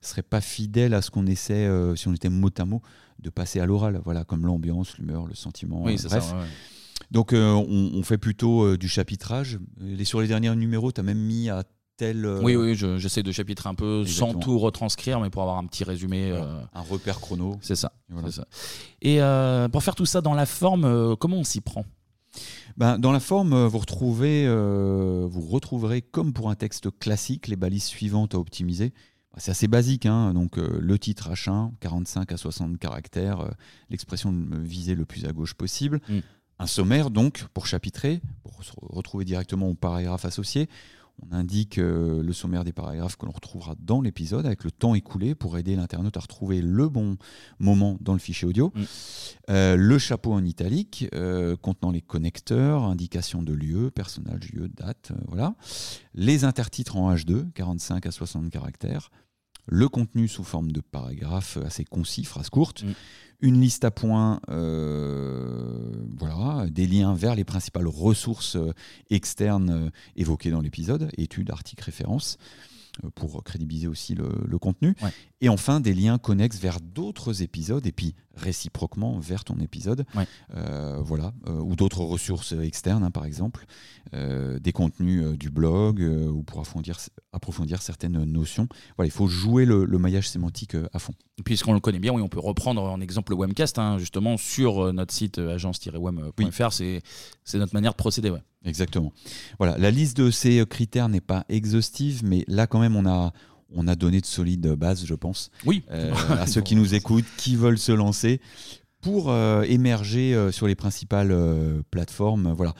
Speaker 3: serait pas fidèle à ce qu'on essaie, si on était mot à mot, de passer à l'oral. Voilà, comme l'ambiance, l'humeur, le sentiment.
Speaker 2: Oui, c'est
Speaker 3: bref.
Speaker 2: ça. ouais.
Speaker 3: Donc on, on fait plutôt du chapitrage. Les, sur les derniers numéros, tu as même mis à tel euh,
Speaker 2: Oui, oui, je- j'essaie de chapitrer un peu sans tout retranscrire, mais pour avoir un petit résumé.
Speaker 3: voilà,
Speaker 2: euh,
Speaker 3: un repère chrono.
Speaker 2: c'est ça.
Speaker 3: Voilà.
Speaker 2: c'est ça. Et euh, pour faire tout ça dans la forme, euh, comment on s'y prend?
Speaker 3: Ben, dans la forme, vous, retrouvez, vous retrouverez, comme pour un texte classique, les balises suivantes à optimiser. Ben, C'est assez basique, hein, donc euh, le titre H1, 45 à 60 caractères, euh, l'expression visée le plus à gauche possible.
Speaker 2: Mm.
Speaker 3: Un sommaire, donc, pour chapitrer, pour se retrouver directement au paragraphe associé. On indique euh, le sommaire des paragraphes que l'on retrouvera dans l'épisode avec le temps écoulé pour aider l'internaute à retrouver le bon moment dans le fichier audio.
Speaker 2: Mm.
Speaker 3: Euh, le chapeau en italique euh, contenant les connecteurs, indication de lieu, personnage, lieu, date, voilà. Les intertitres en H2, 45 à 60 caractères. Le contenu sous forme de paragraphes assez concis, phrases courtes.
Speaker 2: Mm.
Speaker 3: Une liste à points, euh, voilà, des liens vers les principales ressources euh, externes euh, évoquées dans l'épisode, études, articles, références, pour crédibiliser aussi le, le contenu.
Speaker 2: Ouais.
Speaker 3: Et enfin, des liens connexes vers d'autres épisodes, et puis réciproquement vers ton épisode.
Speaker 2: Ouais.
Speaker 3: Euh, voilà, euh, ou d'autres ressources externes, hein, par exemple, euh, des contenus du blog, ou pour approfondir, approfondir certaines notions. Voilà, il faut jouer le, le maillage sémantique à fond.
Speaker 2: Puisqu'on le connaît bien, oui, on peut reprendre en exemple le Webcast, hein, justement, sur notre site agence-web.fr. C'est c'est notre manière de procéder. Ouais.
Speaker 3: Exactement. Voilà, la liste de ces critères n'est pas exhaustive, mais là quand même on a on a donné de solides bases, je pense,
Speaker 2: Oui,
Speaker 3: euh, à ceux qui nous écoutent, qui veulent se lancer pour euh, émerger euh, sur les principales plateformes. Voilà.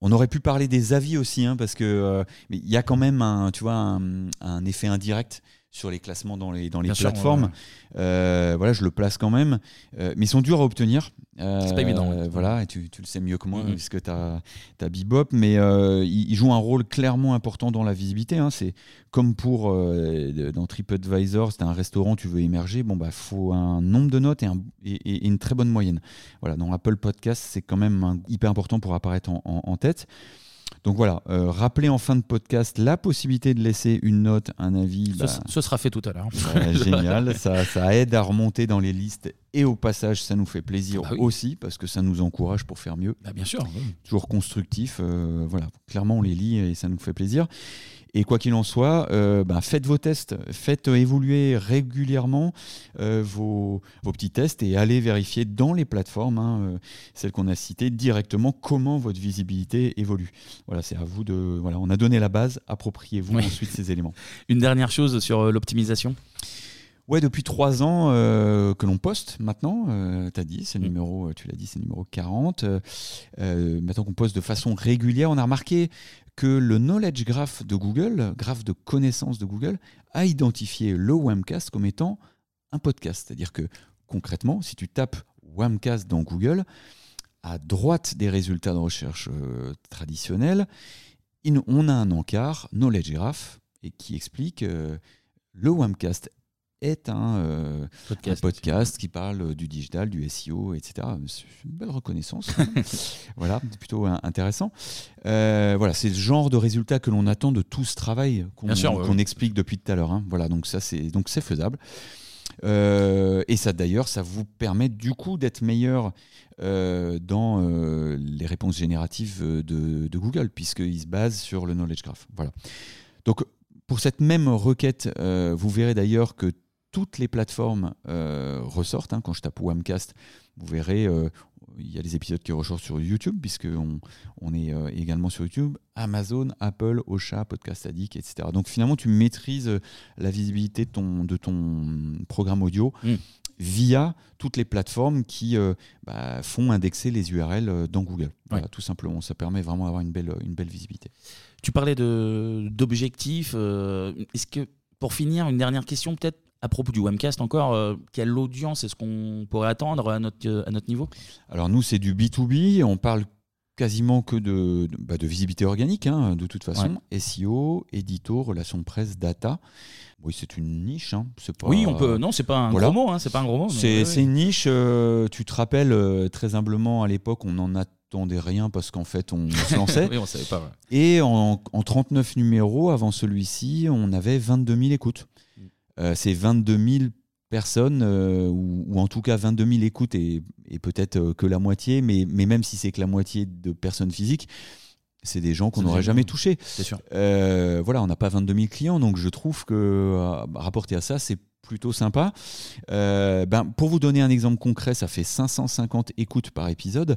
Speaker 3: On aurait pu parler des avis aussi, hein, parce que il y a quand même un, tu vois, un, un effet indirect sur les classements dans les, dans les plateformes. Euh, voilà, je le place quand même. Euh, mais ils sont durs à obtenir.
Speaker 2: c'est pas évident.
Speaker 3: Voilà, et tu, tu, le sais mieux que moi, mm-hmm. puisque tu as, as, Bebop. Mais ils, jouent un rôle clairement important dans la visibilité. Hein. C'est comme pour dans TripAdvisor, c'est un restaurant, tu veux émerger. Bon, bah, faut un nombre de notes et, un, et, une très bonne moyenne. Voilà, dans Apple Podcast, c'est quand même hyper important pour apparaître en, en tête. Donc voilà, euh, rappelez en fin de podcast la possibilité de laisser une note, un avis.
Speaker 2: Ce, bah, sera fait tout à l'heure.
Speaker 3: génial, ça, aide à remonter dans les listes et au passage, ça nous fait plaisir ah bah aussi parce que ça nous encourage pour faire mieux.
Speaker 2: Bah, bien sûr.
Speaker 3: Toujours constructif. Euh, voilà, clairement on les lit et ça nous fait plaisir. Et quoi qu'il en soit, euh, bah, faites vos tests, faites évoluer régulièrement euh, vos, petits tests et allez vérifier dans les plateformes, hein, euh, celles qu'on a citées, directement comment votre visibilité évolue. Voilà, c'est à vous de. Voilà, on a donné la base, appropriez-vous ensuite ces éléments.
Speaker 2: Une dernière chose sur l'optimisation?
Speaker 3: Ouais, depuis trois ans que l'on poste maintenant, tu as dit, c'est mm. numéro, tu l'as dit, c'est numéro 40. maintenant qu'on poste de façon régulière, on a remarqué que le Knowledge Graph de Google, graphe de connaissances de Google, a identifié le Wamcast comme étant un podcast. C'est-à-dire que concrètement, si tu tapes Wamcast dans Google, à droite des résultats de recherche euh, traditionnels, on a un encart Knowledge Graph et qui explique euh, le Wamcast est un, euh, podcast. qui parle euh, du digital, du SEO, etc. C'est une belle reconnaissance. voilà, c'est plutôt intéressant. Euh, voilà, c'est le genre de résultat que l'on attend de tout ce travail qu'on explique depuis tout à l'heure. Hein. Voilà, donc ça c'est donc c'est faisable. et ça d'ailleurs, ça vous permet du coup d'être meilleur dans les réponses génératives de, de Google, puisqu'il se base sur le knowledge graph. Voilà. Donc pour cette même requête, vous verrez d'ailleurs que toutes les plateformes euh, ressortent. Hein. Quand je tape Wamcast, vous verrez, euh, il y a des épisodes qui ressortent sur YouTube, puisqu'on on est euh, également sur YouTube, Amazon, Apple, Ocha, Podcast Addict, etc. Donc finalement, tu maîtrises la visibilité de ton, de ton programme audio. Mm. via toutes les plateformes qui bah, font indexer les URL dans Google. Voilà, tout simplement. Ça permet vraiment d'avoir une belle, une belle visibilité.
Speaker 2: Tu parlais d'objectifs. Est-ce que, pour finir, une dernière question peut-être à propos du Webcast encore, euh, quelle audience est-ce qu'on pourrait attendre à notre, à notre niveau?
Speaker 3: Alors nous, c'est du B2B, on parle quasiment que de, de, bah, visibilité organique, hein, de toute façon. SEO, édito, relations presse, data. Oui, c'est une niche. Hein.
Speaker 2: Pas, oui, on peut. Non, c'est pas un gros mot. Hein, c'est pas un gros mot.
Speaker 3: C'est une niche. Euh, tu te rappelles euh, très humblement à l'époque, on n'en attendait rien parce qu'en fait, on se lançait.
Speaker 2: oui, on savait pas.
Speaker 3: Et en, en, 39 numéros avant celui-ci, on avait 22 000 écoutes. Euh, c'est 22 000 personnes, euh, ou, en tout cas 22 000 écoutes, et, peut-être euh, que la moitié, mais, mais même si c'est que la moitié de personnes physiques, c'est des gens qu'on n'aurait jamais touchés.
Speaker 2: Sûr.
Speaker 3: voilà, on n'a pas 22 000 clients, donc je trouve que rapporté à ça, c'est plutôt sympa. Euh, ben, pour vous donner un exemple concret, ça fait 550 écoutes par épisode.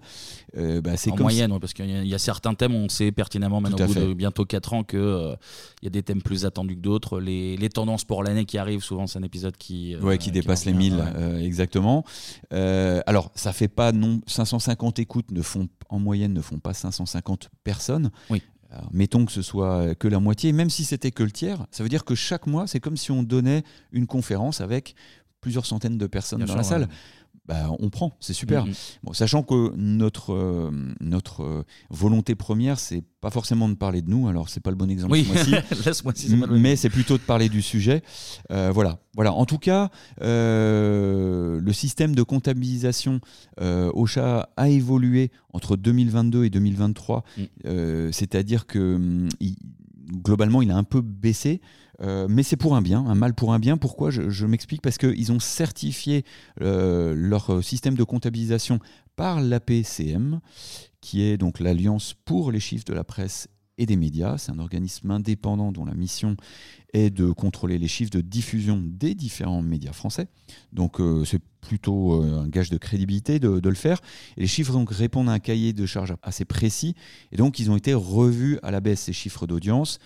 Speaker 2: Euh, ben, c'est en moyenne, parce qu'il y, a certains thèmes, on sait pertinemment maintenant au bout de bientôt 4 ans qu'il euh, y a des thèmes plus attendus que d'autres. Les, les, tendances pour l'année qui arrivent, souvent c'est un épisode qui...
Speaker 3: ouais, qui dépasse les 1000, exactement. alors, ça fait pas non 550 écoutes ne font en moyenne ne font pas 550 personnes.
Speaker 2: Oui
Speaker 3: mettons que ce soit que la moitié, même si c'était que le tiers, ça veut dire que chaque mois, c'est comme si on donnait une conférence avec plusieurs centaines de personnes dans la salle. Bah, on prend, c'est super. Bon, sachant que notre, euh, notre euh, volonté première, c'est pas forcément de parler de nous, alors c'est pas le bon exemple
Speaker 2: ce mois-ci,
Speaker 3: mais c'est plutôt de parler du sujet. Euh, voilà. voilà. En tout cas, le système de comptabilisation OSHA a évolué entre 2022 et 2023, mm. c'est-à-dire que mm, globalement, il a un peu baissé. Euh, mais c'est pour un bien, un mal pour un bien. Pourquoi Je, m'explique? Parce qu'ils ont certifié euh, leur système de comptabilisation par l'APCM, qui est donc l'Alliance pour les chiffres de la presse et des médias. C'est un organisme indépendant dont la mission est de contrôler les chiffres de diffusion des différents médias français. Donc euh, c'est plutôt un gage de crédibilité de, le faire. Les chiffres répondent à un cahier de charges assez précis. Et donc ils ont été revus à la baisse, ces chiffres d'audience.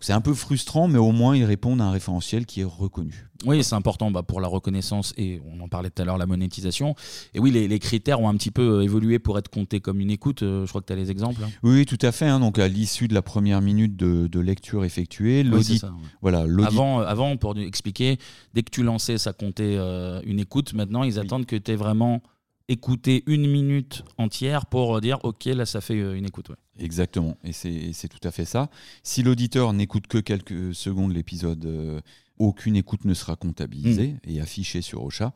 Speaker 3: C'est un peu frustrant, mais au moins ils répondent à un référentiel qui est reconnu.
Speaker 2: Oui, c'est important bah, pour la reconnaissance et on en parlait tout à l'heure, la monétisation. Et oui, les, critères ont un petit peu euh, évolué pour être comptés comme une écoute. Euh, je crois que tu as les exemples. Hein.
Speaker 3: Oui, tout à fait. Hein. donc à l'issue de la première minute de, lecture effectuée,
Speaker 2: l'audit. voilà, avant, euh, avant, pour expliquer, dès que tu lançais, ça comptait une écoute. Maintenant, ils attendent que tu aies vraiment écouté une minute entière pour dire OK, là, ça fait une écoute.
Speaker 3: Exactement. Et c'est tout à fait ça. Si l'auditeur n'écoute que quelques secondes l'épisode aucune écoute ne sera comptabilisée mm. et affichée sur Ocha.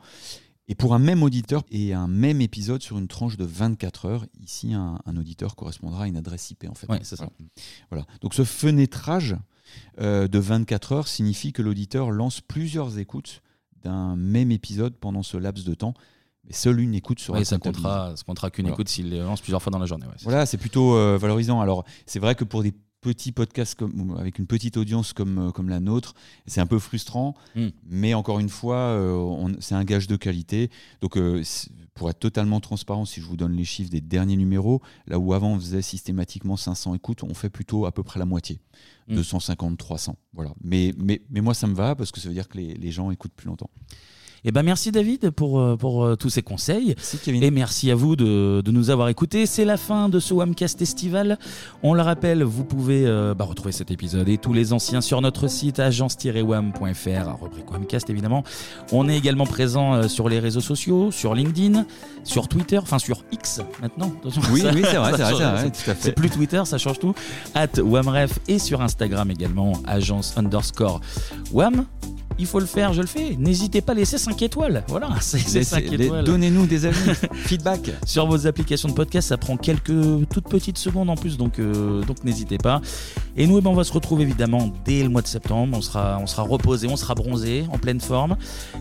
Speaker 3: Et pour un même auditeur et un même épisode sur une tranche de 24 heures, ici un, auditeur correspondra à une adresse IP en fait.
Speaker 2: c'est ça.
Speaker 3: Voilà. Donc ce fenêtrage euh, de 24 heures signifie que l'auditeur lance plusieurs écoutes d'un même épisode pendant ce laps de temps. Mais seule une écoute sera
Speaker 2: oui, ça comptera, ça comptera qu'une écoute s'il lance plusieurs fois dans la journée.
Speaker 3: voilà, c'est plutôt euh, valorisant. Alors, c'est vrai que pour des petit podcast comme, avec une petite audience comme, euh, comme la nôtre, c'est un peu frustrant, hmm. mais encore une fois, euh, c'est un gage de qualité. Donc, euh, pour être totalement transparent, si je vous donne les chiffres des derniers numéros, là où avant on faisait systématiquement 500 écoutes, on fait plutôt à peu près la moitié, 250, hmm. 300. Voilà. Mais, mais, mais moi, ça me va parce que ça veut dire que les, les gens écoutent plus longtemps.
Speaker 2: Eh ben merci David pour, euh, pour euh, tous ces conseils. Et merci à vous de, de nous avoir écoutés. C'est la fin de ce Wamcast estival. On le rappelle, vous pouvez euh, bah, retrouver cet épisode et tous les anciens sur notre site agence-wam.fr, rubrique Wamcast évidemment. On est également présent sur les réseaux sociaux, sur LinkedIn, sur Twitter, enfin sur X maintenant.
Speaker 3: Oui, oui c'est vrai, c'est
Speaker 2: C'est plus Twitter, ça change tout. At Wamref et sur Instagram également, agence underscore Wam il faut le faire, je le fais. N'hésitez pas à laisser 5 étoiles. Voilà, c'est 5 étoiles.
Speaker 3: Donnez-nous des avis, feedback.
Speaker 2: Sur vos applications de podcast, ça prend quelques toutes petites secondes en plus, donc, euh, donc n'hésitez pas. Et nous, eh ben, on va se retrouver évidemment dès le mois de septembre. On sera, on sera reposé, on sera bronzé, en pleine forme.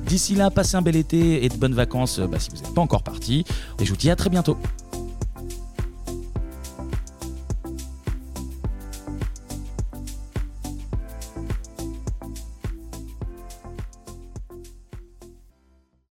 Speaker 2: D'ici là, passez un bel été et de bonnes vacances bah, si vous n'êtes pas encore parti. Et je vous dis à très bientôt.